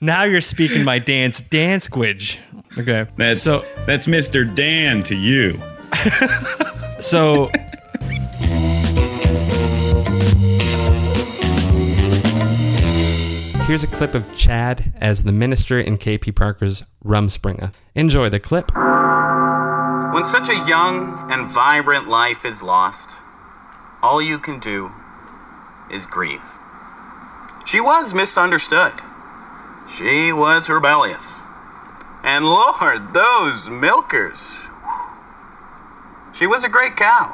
Now you're speaking my dance, dance squidge. Okay, That's so that's Mr. Dan to you. So. Here's a clip of Chad as the minister in KP Parker's Rumspringa. Enjoy the clip. When such a young and vibrant life is lost, all you can do is grieve. She was misunderstood. She was rebellious. And Lord, those milkers. She was a great cow.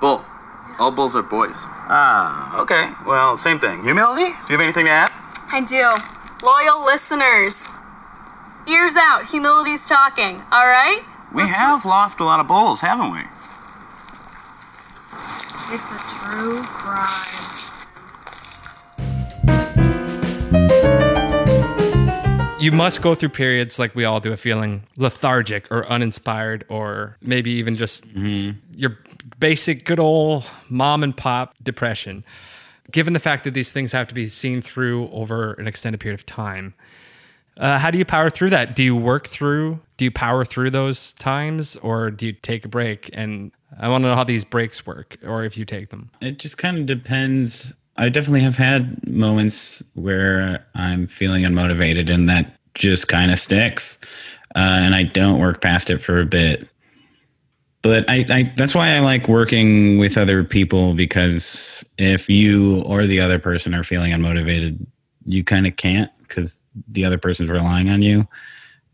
Bull. All bulls are boys. Ah, okay. Well, same thing. Humility? Do you have anything to add? I do. Loyal listeners. Ears out, humility's talking, all right? We have lost a lot of bulls, haven't we? It's a true crime. You must go through periods like we all do of feeling lethargic or uninspired or maybe even just your basic good old mom and pop depression. Given the fact that these things have to be seen through over an extended period of time, uh, how do you power through that? Do you work through? Do you power through those times, or do you take a break? And I want to know how these breaks work, or if you take them. It just kind of depends. I definitely have had moments where I'm feeling unmotivated and that just kind of sticks. Uh, and I don't work past it for a bit. But I, I that's why I like working with other people because if you or the other person are feeling unmotivated, you kind of can't because the other person's relying on you.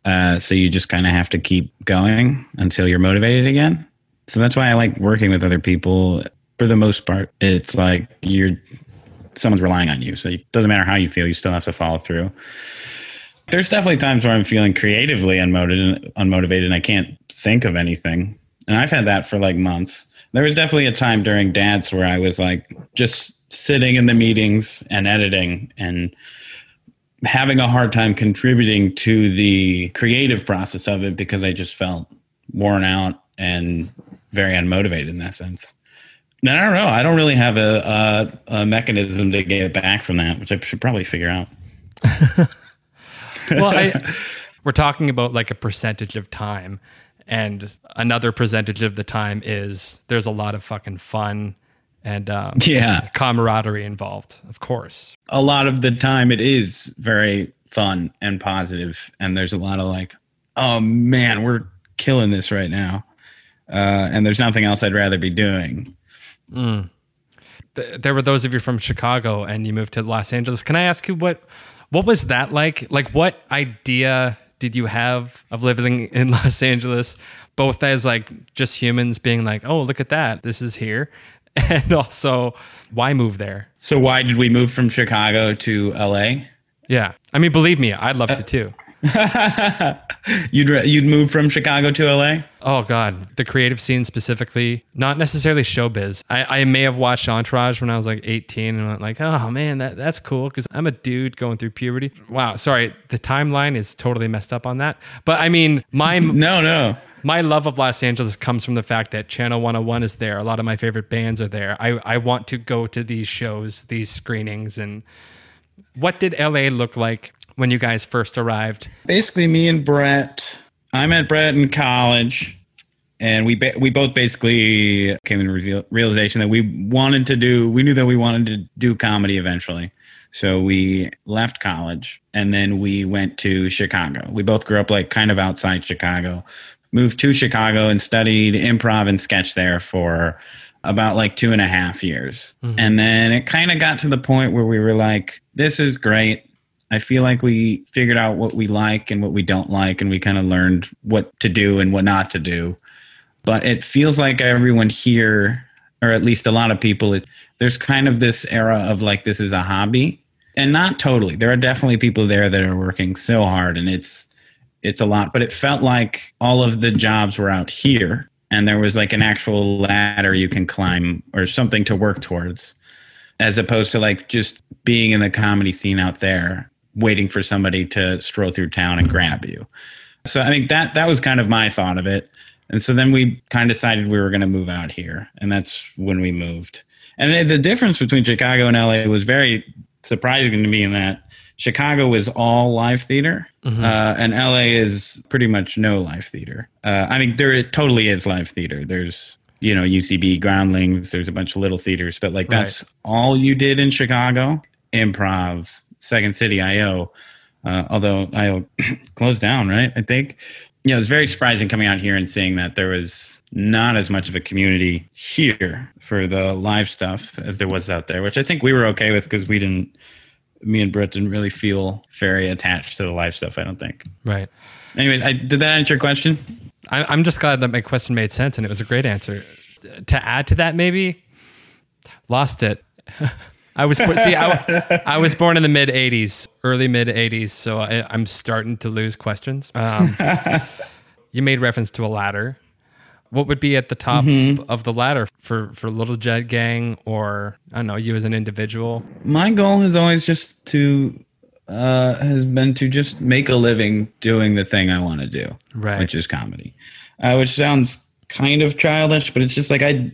Uh, so you just kind of have to keep going until you're motivated again. So that's why I like working with other people. For the most part, it's like you're someone's relying on you. So it doesn't matter how you feel, you still have to follow through. There's definitely times where I'm feeling creatively unmotivated, unmotivated, and I can't think of anything. And I've had that for like months. There was definitely a time during dads where I was like just sitting in the meetings and editing and having a hard time contributing to the creative process of it because I just felt worn out and very unmotivated in that sense. And I don't know. I don't really have a, a, a mechanism to get back from that, which I should probably figure out. well, I, we're talking about like a percentage of time, and another percentage of the time is there's a lot of fucking fun and um, Yeah. camaraderie involved, of course. a lot of the time it is very fun and positive and there's a lot of like oh man we're killing this right now uh, and there's nothing else i'd rather be doing Th- There were those of you from Chicago, and you moved to Los Angeles. Can I ask you what what was that like? Like, what idea did you have of living in Los Angeles, both as like just humans being like, oh, look at that, this is here, and also why move there? so why did we move from chicago to la Yeah, I mean, believe me, I'd love to too. you'd re- you'd move from chicago to la Oh God, the creative scene specifically, not necessarily showbiz. I, I may have watched Entourage when I was like 18 and went like, oh man, that, that's cool because I'm a dude going through puberty. Wow, sorry, the timeline is totally messed up on that. But I mean, my no no my love of Los Angeles comes from the fact that Channel 101 is there. A lot of my favorite bands are there. I, I want to go to these shows, these screenings, and what did LA look like when you guys first arrived? basically me and brett i met brett in college and we ba- we both basically came to the reveal- realization that we wanted to do we knew that we wanted to do comedy eventually. So we left college and then we went to chicago. We both grew up like kind of outside chicago. Moved to chicago and studied improv and sketch there for about like two and a half years. Mm-hmm. And then it kind of got to the point where we were like this is great I feel like we figured out what we like and what we don't like, and we kind of learned what to do and what not to do. But it feels like everyone here, or at least a lot of people, it, there's kind of this era of like this is a hobby, and not totally. There are definitely people there that are working so hard, and it's it's a lot. But it felt like all of the jobs were out here, and there was like an actual ladder you can climb or something to work towards as opposed to like just being in the comedy scene out there waiting for somebody to stroll through town and grab you. So i think that that was kind of my thought of it. And so then we kind of decided we were going to move out here and that's when we moved. And the- difference between chicago and la was very surprising to me in that chicago was all live theater uh, and la is pretty much no live theater. Uh, i mean there it totally is live theater. There's you know ucb groundlings there's a bunch of little theaters but like that's all you did in chicago? Improv second city io uh, although io closed down right i think yeah, it was very surprising coming out here and seeing that there was not as much of a community here for the live stuff as there was out there, which I think we were okay with because we didn't, me and Brett didn't really feel very attached to the live stuff, I don't think. Right. Anyway, I, did that answer your question? I, I'm just glad that my question made sense and it was a great answer. To add to that, maybe lost it. I was see, I, I was born in the mid '80s, early mid '80s, so I, I'm starting to lose questions. Um, you made reference to a ladder. What would be at the top of the ladder for for Little Jet Gang, or I don't know, you as an individual? My goal has always just to, uh, has been to just make a living doing the thing I want to do, Right. which is comedy, uh, which sounds kind of childish, but it's just like I,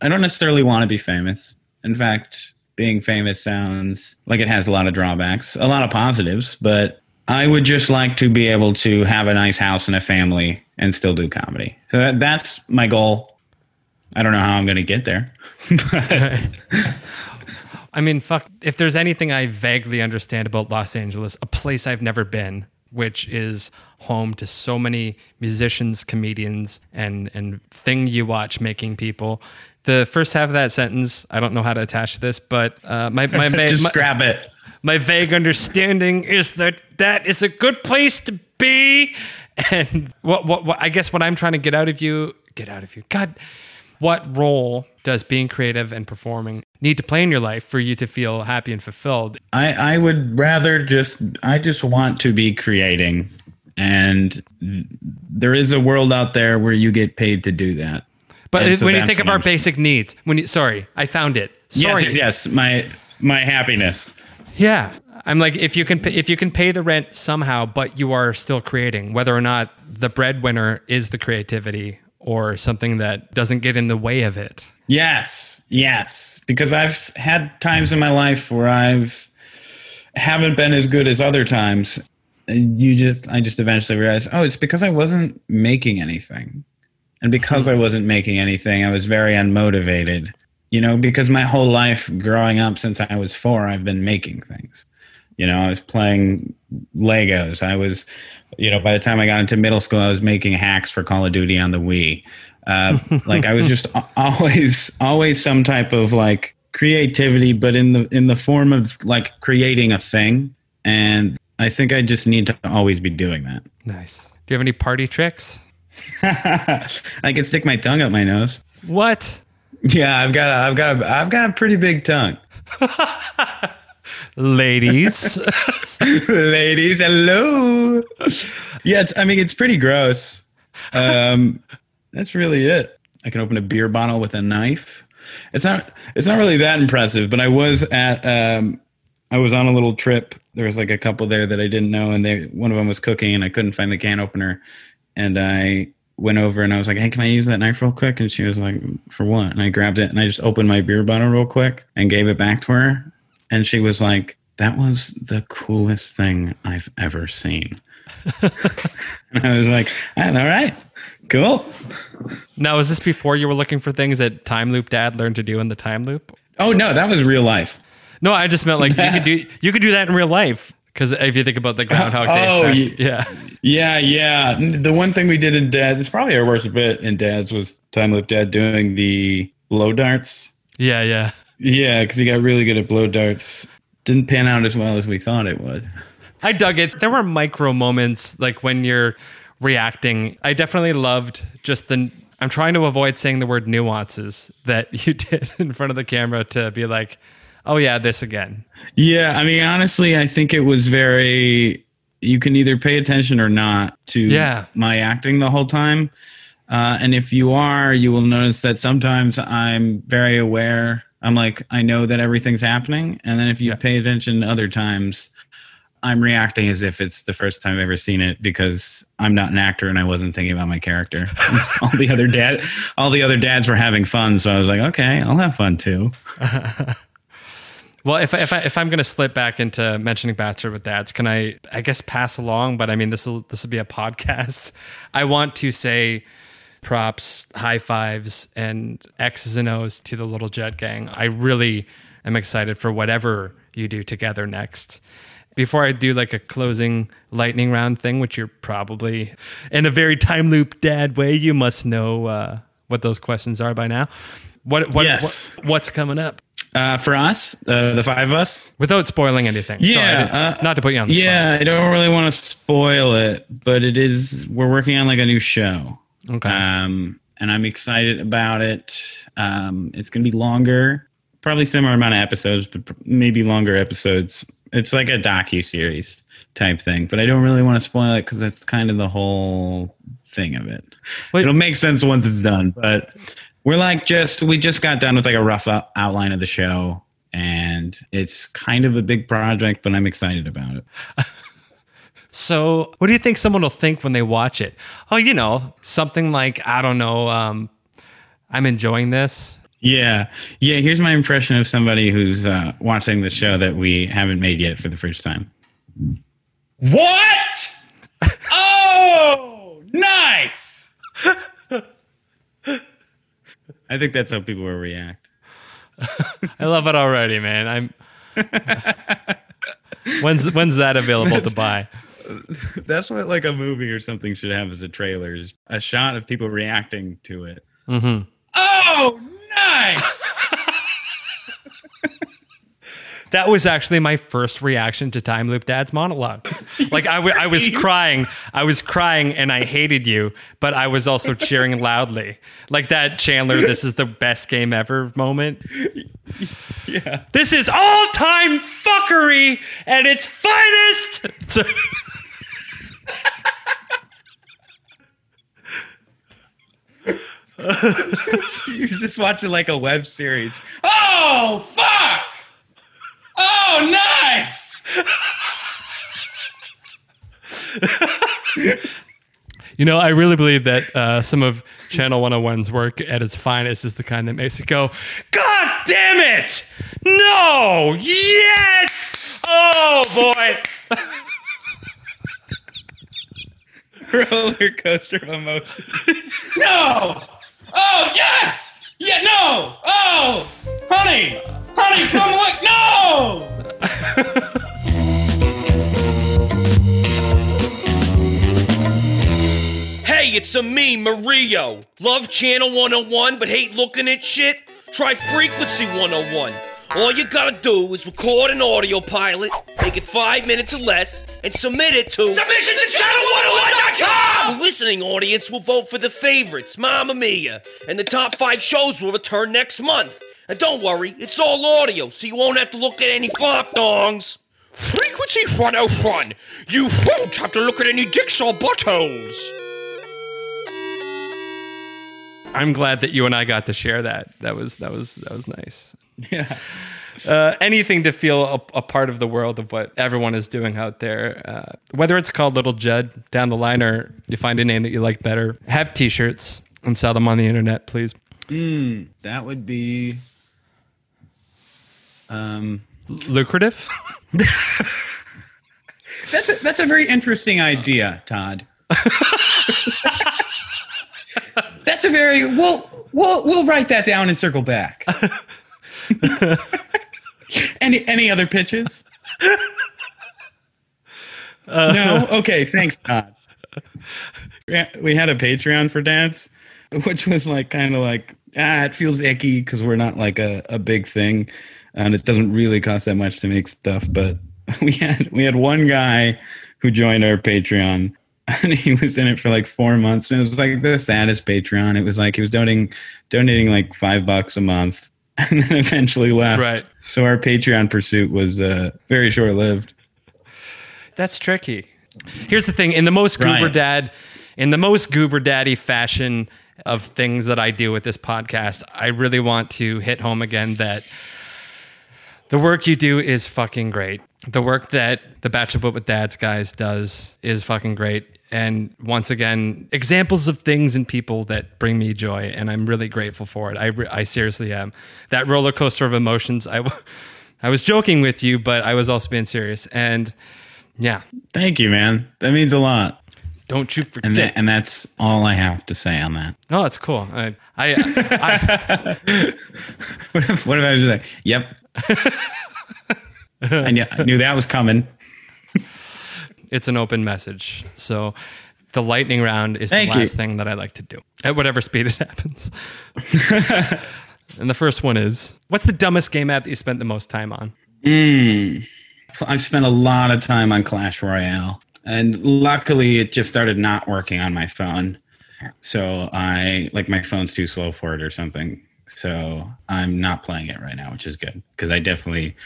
I don't necessarily want to be famous. In fact, being famous sounds like it has a lot of drawbacks, a lot of positives, but I would just like to be able to have a nice house and a family and still do comedy. So that, that's my goal. I don't know how I'm going to get there. I mean, fuck. If there's anything I vaguely understand about Los Angeles, a place I've never been, which is home to so many musicians, comedians, and and thing you watch making people. The first half of that sentence, I don't know how to attach to this, but uh, my my, va- just my grab it. my vague understanding is that that is a good place to be. And what, what, what I guess what I'm trying to get out of you, get out of you. God, what role does being creative and performing need to play in your life for you to feel happy and fulfilled? I, I would rather just I just want to be creating and th- there is a world out there where you get paid to do that. But when you think of our basic needs, when you sorry, I found it. Sorry. Yes, yes, yes. My my happiness. Yeah. I'm like if you can pay, if you can pay the rent somehow, but you are still creating, whether or not the breadwinner is the creativity or something that doesn't get in the way of it. Yes, yes. Because I've had times in my life where I've haven't been as good as other times. And you just I just eventually realized, oh, it's because I wasn't making anything. And because I wasn't making anything, I was very unmotivated. you know, because my whole life growing up since I was four, I've been making things. You know, I was playing Legos. I was, you know, by the time I got into middle school, I was making hacks for Call of Duty on the Wii. Uh, like I was just always, always some type of like creativity, but in the in the form of like creating a thing. And I think I just need to always be doing that. Nice. Do you have any party tricks? I can stick my tongue up my nose. What? Yeah, I've got, a, I've got, a, I've got a pretty big tongue. Ladies. Ladies, hello. Yeah, it's, I mean, it's pretty gross. Um, that's really it. I can open a beer bottle with a knife. It's not, it's not really that impressive, but I was at, um, I was on a little trip. There was like a couple there that I didn't know, and they, one of them was cooking, and I couldn't find the can opener, and I went over and I was like, "Hey, can I use that knife real quick?" And she was like, "For what?" And I grabbed it and I just opened my beer bottle real quick and gave it back to her, and she was like, "That was the coolest thing I've ever seen." and I was like, "Ah, "All right, cool." now, is this before you were looking for things that Time Loop Dad learned to do in the time loop? Oh no, that was real life. No, I just meant like you could do you could do that in real life because if you think about the Groundhog Day Oh, effect, yeah. Yeah, yeah. The one thing we did in Dad, it's probably our worst bit in Dad's was Time Loop Dad doing the blow darts. Yeah, yeah. Yeah, because he got really good at blow darts. Didn't pan out as well as we thought it would. I dug it. There were micro moments like when you're reacting. I definitely loved just the. I'm trying to avoid saying the word nuances that you did in front of the camera to be like, oh yeah, this again. Yeah, I mean, honestly, I think it was very. You can either pay attention or not to Yeah. my acting the whole time. Uh, and if you are, you will notice that sometimes I'm very aware. I'm like, I know that everything's happening. And then if you Yeah. pay attention other times, I'm reacting as if it's the first time I've ever seen it because I'm not an actor and I wasn't thinking about my character. all the other dad, all the other dads were having fun, so I was like, okay, I'll have fun too. Well, if if, I, if I'm going to slip back into mentioning Bachelor with Dads, can I I guess pass along? But I mean, this will this will be a podcast. I want to say props, high fives, and X's and O's to the Little Jet Gang. I really am excited for whatever you do together next. Before I do like a closing lightning round thing, which you're probably in a very time loop dad way, you must know uh, what those questions are by now. What what, Yes. what what's coming up? Uh, for us, uh, the five of us, Without spoiling anything. Yeah, didn't- uh, not to put you on the yeah, I don't really want to spoil it, but it is. We're working on like a new show. Okay. Um, and I'm excited about it. Um, it's going to be longer, probably similar amount of episodes, but maybe longer episodes. It's like a docu series type thing, but I don't really want to spoil it because that's kind of the whole thing of it. Wait. It'll make sense once it's done, but we're like just we just got done with like a rough out- outline of the show, and it's kind of a big project, but I'm excited about it. so, what do you think someone will think when they watch it? Oh, you know, something like I don't know. Um, I'm enjoying this. Yeah, yeah. Here's my impression of somebody who's uh, watching the show that we haven't made yet for the first time. What? oh, nice. I think that's how people will react. I love it already, man. I'm. when's when's that available to buy? That's what like a movie or something should have as a trailer: is a shot of people reacting to it. Mm-hmm. Oh, nice. That was actually my first reaction to Time Loop Dad's monologue. Like I, w- I was crying, I was crying, and I hated you, but I was also cheering loudly, like that Chandler. This is the best game ever moment. yeah. This is all time fuckery at its finest. So- You're just watching like a web series. Oh, fuck! Oh, nice! You know, I really believe that uh, some of Channel 101's work at its finest is the kind that makes it go, God damn it! No! Yes! Oh boy! Roller coaster of emotion. no! Oh, yes! Yeah, no! Oh! Honey! Honey, come look! No! Hey, it's a me, Mario. Love Channel 101 but hate looking at shit? Try Frequency 101. All you gotta do is record an audio pilot, make it five minutes or less, and submit it to submissions at channel101.com! The listening audience will vote for the favorites, Mamma Mia, and the top five shows will return next month. And don't worry, it's all audio, so you won't have to look at any flop dongs. Frequency 101. You won't have to look at any dicks or buttholes. I'm glad that you and I got to share that. That was that was that was nice. Yeah. Uh, anything to feel a, a part of the world of what everyone is doing out there. Uh, whether it's called Little Judd down the line or you find a name that you like better, have T-shirts and sell them on the internet, please. That would be. Um, Lucrative. that's a, that's a very interesting idea, Todd. that's a very we'll we'll we'll write that down and circle back. any any other pitches? no. Okay. Thanks, Todd. We had a Patreon for dads, which was like kind of like ah, it feels icky because we're not like a, a big thing, and it doesn't really cost that much to make stuff. But we had we had one guy who joined our Patreon, and he was in it for like four months, and it was like the saddest Patreon. It was like he was donating donating like five bucks a month, and then eventually left. Right. So our Patreon pursuit was uh, very short lived. That's tricky. Here's the thing: in the most goober Ryan. dad, in the most goober daddy fashion of things that I do with this podcast, I really want to hit home again that the work you do is fucking great. The work that the Bachelor But with Dads guys does is fucking great. And once again, examples of things and people that bring me joy, and I'm really grateful for it. I, I seriously am. That roller coaster of emotions. I, w- I was joking with you, but I was also being serious. And yeah, Thank you, man. That means a lot. don't you forget. And that, and that's all I have to say on that. oh, that's cool. I, I, I What if, what if I was just like, yep. I, knew, I knew that was coming. it's an open message. So the lightning round is Thank the you. last thing that I like to do at whatever speed it happens. and the first one is what's the dumbest game app that you spent the most time on? Hmm. I've spent a lot of time on Clash Royale, and luckily it just started not working on my phone. So I like my phone's too slow for it or something. So I'm not playing it right now, which is good because I definitely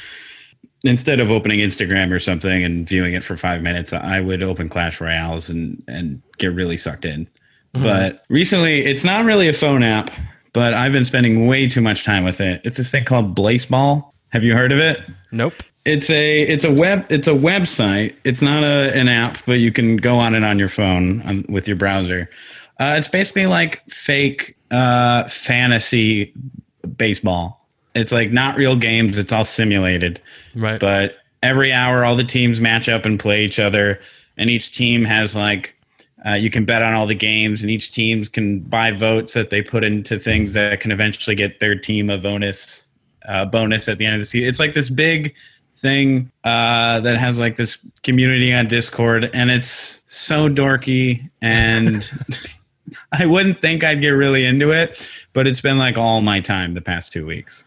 instead of opening Instagram or something and viewing it for five minutes, I would open Clash Royales and and get really sucked in. But recently, it's not really a phone app, but I've been spending way too much time with it. It's a thing called Blaseball. Have you heard of it? Nope. It's a it's a web it's a website. It's not a an app, but you can go on it on your phone on, with your browser. Uh, it's basically like fake uh, fantasy baseball. It's like not real games. It's all simulated. Right. But every hour, all the teams match up and play each other, and each team has like uh, you can bet on all the games, and each teams can buy votes that they put into things that can eventually get their team a bonus uh, bonus at the end of the season. It's like this big thing uh, that has like this community on Discord, and it's so dorky, and I wouldn't think I'd get really into it, but it's been like all my time the past two weeks.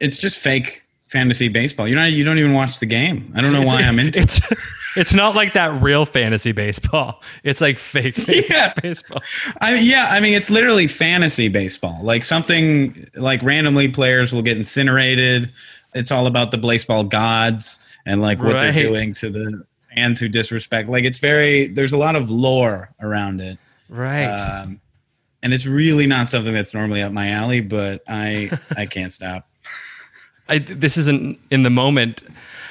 It's just fake fantasy baseball. You know, you don't even watch the game. I don't know why I'm into it. It's it's not like that real fantasy baseball. It's like fake Yeah. baseball. I mean, yeah, I mean, it's literally fantasy baseball. Like something like randomly players will get incinerated. It's all about the baseball gods and like what Right. they're doing to the fans who disrespect. Like it's very, there's a lot of lore around it. Right. Um, and it's really not something that's normally up my alley, but I, I can't stop. I, this isn't in the moment,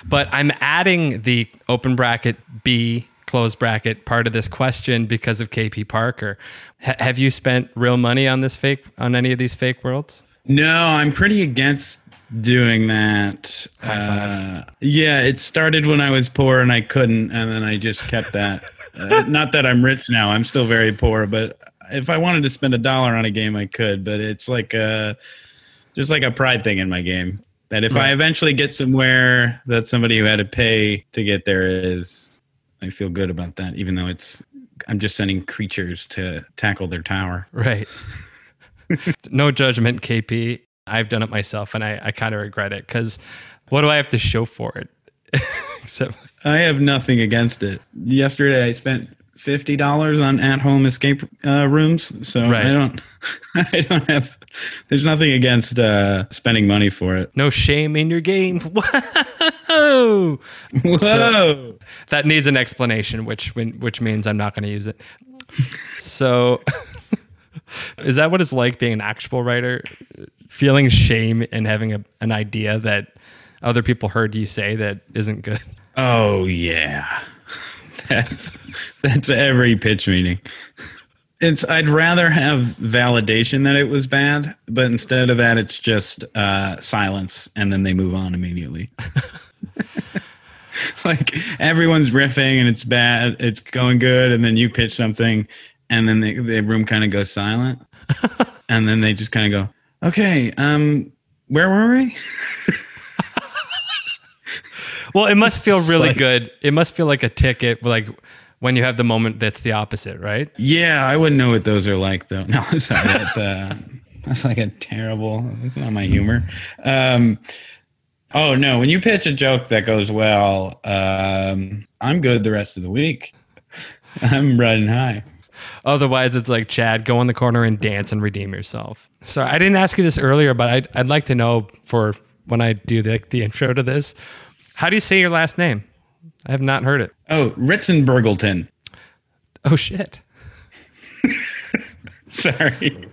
but I'm adding the open bracket B closed bracket part of this question because of KP Parker. H- have you spent real money on this fake on any of these fake worlds? No, I'm pretty against doing that. Uh, yeah, it started when I was poor and I couldn't, and then I just kept that. Uh, not that I'm rich now; I'm still very poor. But if I wanted to spend a dollar on a game, I could. But it's like uh, just like a pride thing in my game. That if I eventually get somewhere that somebody who had to pay to get there is, I feel good about that, even though it's I'm just sending creatures to tackle their tower. Right. no judgment, KP. I've done it myself and I, I kind of regret it because what do I have to show for it? Except, I have nothing against it. Yesterday, I spent fifty dollars on at-home escape uh, rooms, so Right. I don't, I don't have. There's nothing against uh, spending money for it. no shame in your game. Whoa! Whoa! That needs an explanation, which which means I'm not going to use it. So, is that what it's like being an actual writer? Feeling shame and having a, an idea that other people heard you say that isn't good. Oh yeah, that's that's every pitch meeting. It's I'd rather have validation that it was bad, but instead of that, it's just uh, silence, and then they move on immediately. like everyone's riffing and it's bad, it's going good, and then you pitch something, and then the, the room kind of goes silent, and then they just kind of go, "Okay, um, where were we?" Well, it must feel really like- good. It must feel like a ticket, like when you have the moment that's the opposite, right? Yeah, I wouldn't know what those are like though. No, I'm sorry. That's uh that's like a terrible that's not my humor. Um oh no, when you pitch a joke that goes well, um I'm good the rest of the week. I'm riding high. Otherwise, it's like Chad, go in the corner and dance and redeem yourself. So I didn't ask you this earlier, but I'd, I'd like to know for when I do the, the intro to this, how do you say your last name? I have not heard it. Oh, Ritzenbergleton. Oh shit! Sorry.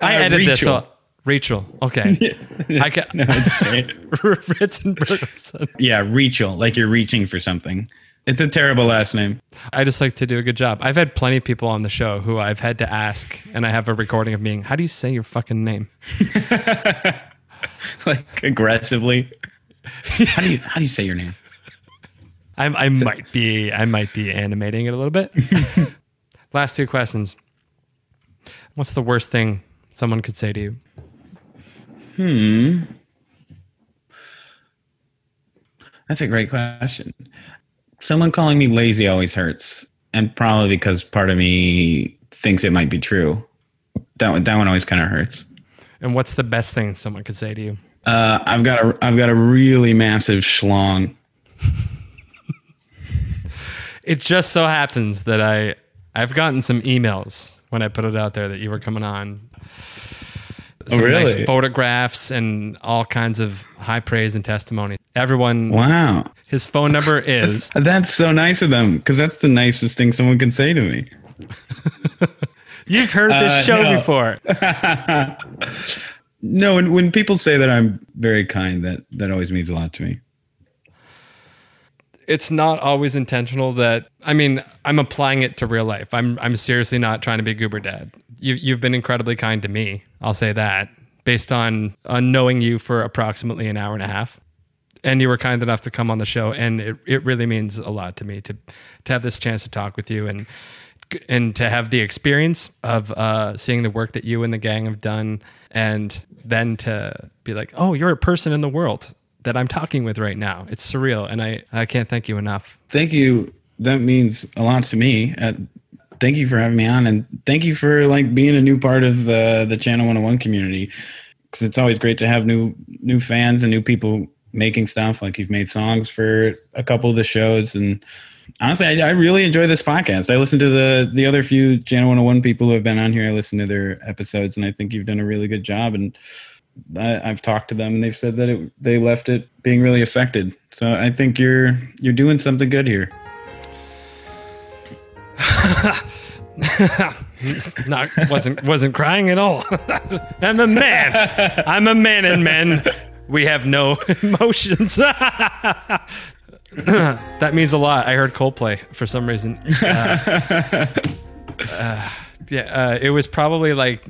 I Uh, edit this. Rachel. So, Rachel. Okay. I can. No, it's yeah, Rachel, like you're reaching for something. It's a terrible last name. I just like to do a good job. I've had plenty of people on the show who I've had to ask, and I have a recording of me. How do you say your fucking name? like aggressively. How do you how do you say your name? I, I might be I might be animating it a little bit. Last two questions. What's the worst thing someone could say to you? Hmm. That's a great question. Someone calling me lazy always hurts, and probably because part of me thinks it might be true. That one, that one always kind of hurts. And what's the best thing someone could say to you? Uh, I've got a I've got a really massive schlong. It just so happens that I I've gotten some emails when I put it out there that you were coming on. Some nice really? photographs and all kinds of high praise and testimony. Everyone, Wow, his phone number is that's so nice of them because that's the nicest thing someone can say to me. You've heard this Uh, show no. before. No, when when people say that I'm very kind, that that always means a lot to me. it's not always intentional that I mean, I'm applying it to real life. I'm I'm seriously not trying to be goober dad. You you've been incredibly kind to me. I'll say that. Based on on knowing you for approximately an hour and a half. And you were kind enough to come on the show and it, it really means a lot to me to to have this chance to talk with you and and to have the experience of uh, seeing the work that you and the gang have done, and then to be like, oh, you're a person in the world that I'm talking with right now. It's surreal, and I I can't thank you enough. Thank you. That means a lot to me. Uh, thank you for having me on, and thank you for like being a new part of uh, the Channel 101 community. Because it's always great to have new new fans and new people making stuff. Like you've made songs for a couple of the shows, and honestly, I, I really enjoy this podcast. I listen to the the other few Channel 101 people who have been on here. I listen to their episodes, and I think you've done a really good job. And I, I've talked to them, and they've said that it, they left it being really affected. So I think you're you're doing something good here. Not wasn't wasn't crying at all. I'm a man. I'm a man, and men we have no emotions. that means a lot. I heard Coldplay for some reason. Uh, uh, yeah, uh, it was probably like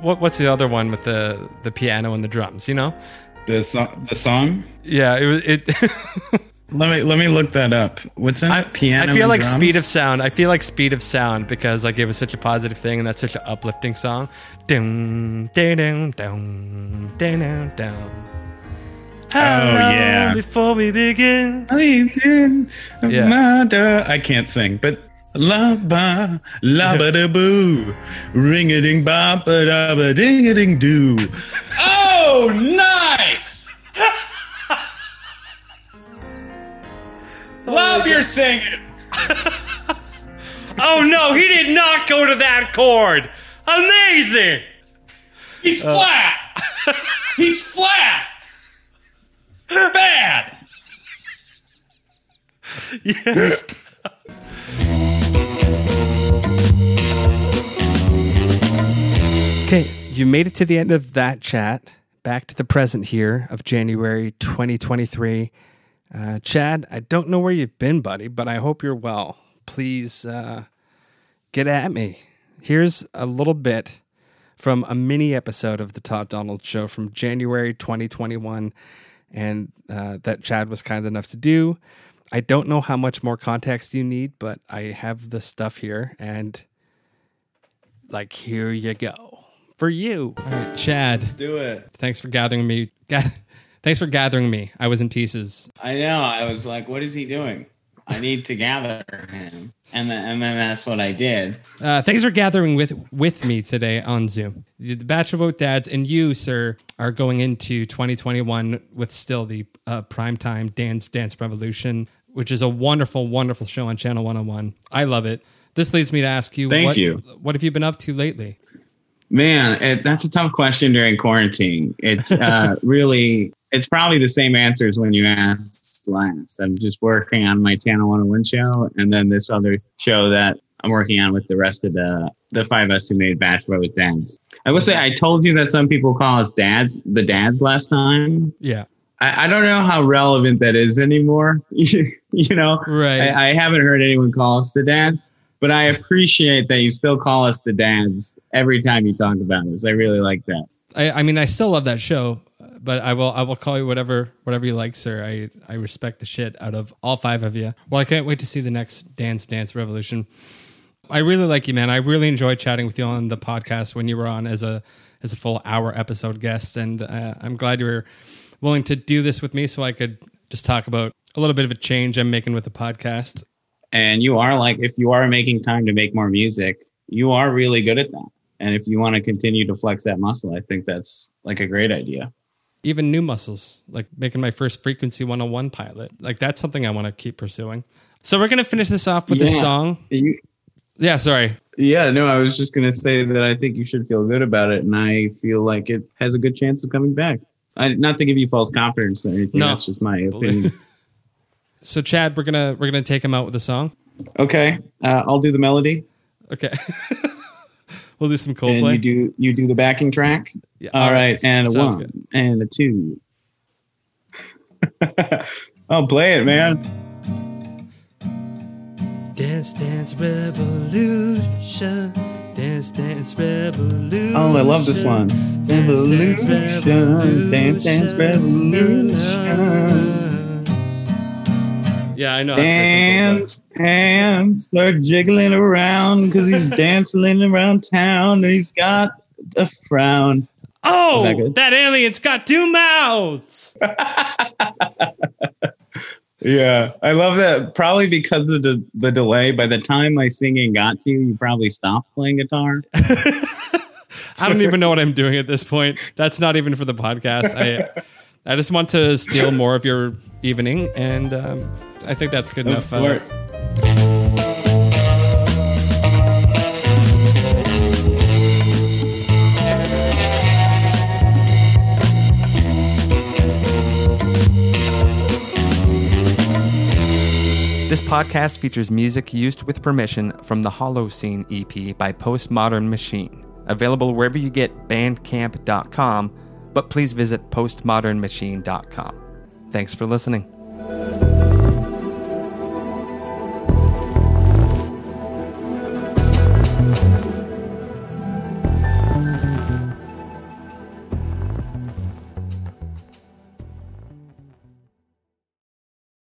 what, what's the other one with the the piano and the drums? You know? The song, the song. Yeah, it was it. Let me let me look that up. What's in I, it? Piano. I feel like drums? speed of sound. I feel like speed of sound because like it was such a positive thing and that's such an uplifting song. Dum, dum, dum, dum, dum, dum. Oh, yeah. Before we begin. Yeah. I can't sing, but la ba la ba da boo, ring a ding ba ba da ba ding a ding doo. Oh, nice! Love your singing. Oh no, he did not go to that chord. Amazing. He's uh, flat. He's flat. Bad. Yes. Okay, you made it to the end of that chat. Back to the present here of January 2023. Uh, Chad, I don't know where you've been, buddy, but I hope you're well. Please uh, get at me. Here's a little bit from a mini episode of the Todd Donald Show from January 2021, and uh, that Chad was kind enough to do. I don't know how much more context you need, but I have the stuff here, and like here you go for you. All right, Chad. Do it. Thanks for gathering me. Thanks for gathering me. I was in pieces. I know. I was like, what is he doing? I need to gather him. And then, and then that's what I did. Uh, thanks for gathering with with me today on Zoom. The Bachelor Boat Dads and you, sir, are going into 2021 with still the uh, primetime Dance Dance Revolution, which is a wonderful, wonderful show on Channel 101. I love it. This leads me to ask you, Thank what, you. What have you been up to lately? Man, it, that's a tough question during quarantine. It's uh, really, it's probably the same answer as when you asked last. I'm just working on my Channel 101 show and then this other show that I'm working on with the rest of the the five of us who made Bachelor with Dads. I will say, I told you that some people call us dads, the dads last time. Yeah. I, I don't know how relevant that is anymore. you know, Right. I, I haven't heard anyone call us the dad, but I appreciate that you still call us the dads every time you talk about us. I really like that. I, I mean, I still love that show, but I will I will call you whatever whatever you like, sir. I I respect the shit out of all five of you. Well, I can't wait to see the next Dance Dance Revolution. I really like you, man. I really enjoyed chatting with you on the podcast when you were on as a as a full hour episode guest, and uh, I'm glad you were willing to do this with me so I could just talk about a little bit of a change I'm making with the podcast. And you are like, if you are making time to make more music, you are really good at that. And if you want to continue to flex that muscle, I think that's like a great idea. Even new muscles, like making my first Frequency 101 pilot. Like that's something I want to keep pursuing. So we're gonna finish this off with a Yeah. song. You, Yeah, sorry. yeah, no, I was just going to say that I think you should feel good about it. And I feel like it has a good chance of coming back. I, not to give you false confidence or anything. No. That's just my opinion. So Chad, we're gonna we're gonna take him out with a song. okay. Uh, I'll do the melody. Okay. we'll do some and Coldplay. you do you do the backing track. Yeah, all right, and a Sounds one good. and a two. I'll play it, man. Dance Dance Revolution. Dance Dance Revolution. Oh, I love this one. dance dance Revolution, dance, dance, revolution. Yeah, I know. how to play some Coldplay. Dance, hands start jiggling around because he's dancing around town and he's got a frown. Oh, that that alien's got two mouths. Yeah, I love that. Probably because of the, the delay. By the time my singing got to you, you probably stopped playing guitar. I don't even know what I'm doing at this point. That's not even for the podcast. I I just want to steal more of your evening, and um, I think that's good enough. Of uh. This podcast features music used with permission from the Hollow Scene EP by Postmodern Machine, available wherever you get bandcamp.com, but please visit postmodernmachine.com. Thanks for listening.